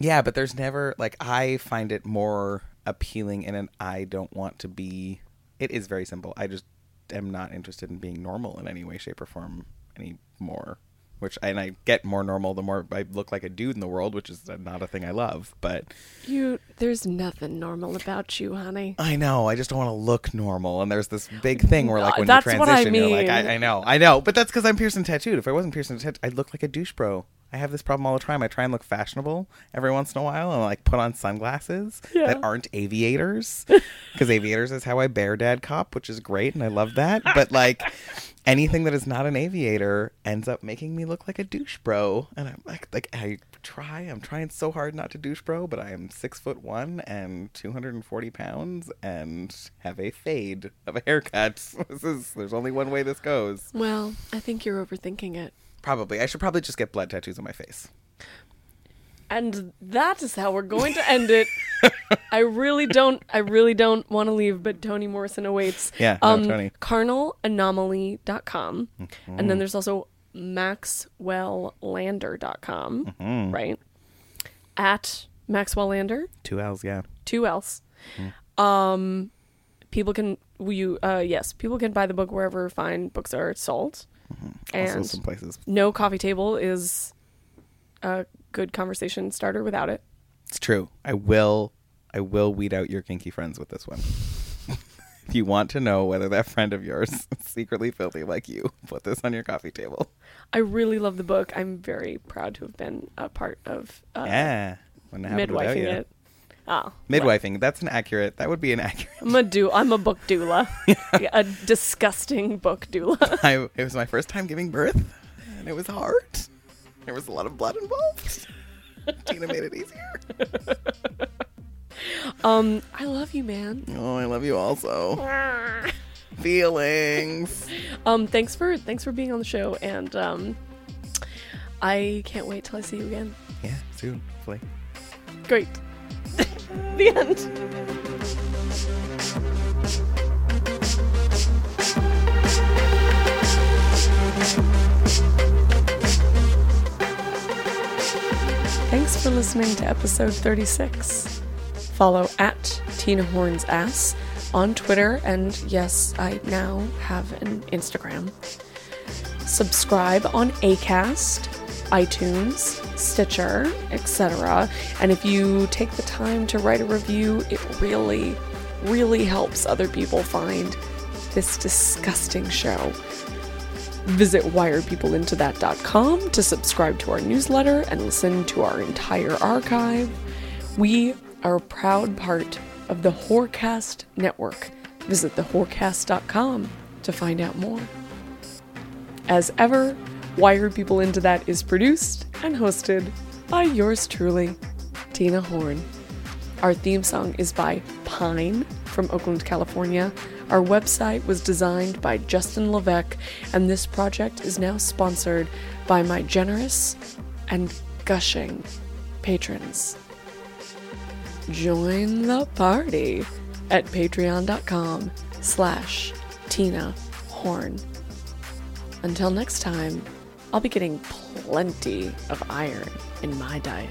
yeah but there's never like i find it more appealing in an i don't want to be it is very simple. I just am not interested in being normal in any way shape or form anymore which and i get more normal the more i look like a dude in the world which is not a thing i love but You, there's nothing normal about you, honey. i know i just don't want to look normal and there's this big thing where like when that's you what I transition you're like. I, I know i know but that's because i'm pierced and tattooed if i wasn't pierced and tattooed i'd look like a douche bro I have this problem all the time. I try and look fashionable every once in a while and like put on sunglasses Yeah. that aren't aviators because aviators is how I bear dad cop, which is great and I love that. But like anything that is not an aviator ends up making me look like a douche bro. And I'm like, like I try, I'm trying so hard not to douche bro, but I am six foot one and 240 pounds and have a fade of a haircut. [LAUGHS] This is, there's only one way this goes. Well, I think you're overthinking it. Probably. I should probably just get blood tattoos on my face. And that is how we're going to end it. I really don't I really don't want to leave, but Toni Morrison awaits. Yeah, no, um Toni. carnalanomaly.com. And Mm-hmm. then there's also maxwelllander.com, Mm-hmm. right? At Maxwell Lander, Two L's, yeah. two L's. Mm-hmm. Um people can you uh yes, people can buy the book wherever fine books are sold. Also, And some places. no coffee table is a good conversation starter without it. It's true. I will. I will weed out your kinky friends with this one. [LAUGHS] if you want to know whether that friend of yours [LAUGHS] is secretly filthy like you, put this on your coffee table. I really love the book. I'm very proud to have been a part of uh, yeah. Wouldn't have happened without midwifing it. Oh, Midwifing. That's an accurate. That would be an accurate. I'm a do. I'm a book doula. [LAUGHS] Yeah, a disgusting book doula. I, it was my first time giving birth, and it was hard. There was a lot of blood involved. [LAUGHS] Tina made it easier. [LAUGHS] Um, I love you, man. Oh, I love you also. [LAUGHS] Feelings. Um, thanks for thanks for being on the show, and um, I can't wait till I see you again. Yeah, soon, hopefully. Great. the end. For listening to episode 36. Follow at Tina Horn's Ass on Twitter, and yes, I now have an Instagram. Subscribe on ACAST, iTunes, Stitcher, etc. And if you take the time to write a review, it really, really helps other people find this disgusting show. Visit whyarepeopleintothat.com to subscribe to our newsletter and listen to our entire archive. We are a proud part of the Whorecast Network. Visit thewhorecast.com to find out more. As ever, Why Are People Into That is produced and hosted by yours truly, Tina Horn. Our theme song is by Pine from Oakland, California. Our website was designed by Justin Levesque, and this project is now sponsored by my generous and gushing patrons. Join the party at patreon.com slash Tina Horn. Until next time, I'll be getting plenty of iron in my diet.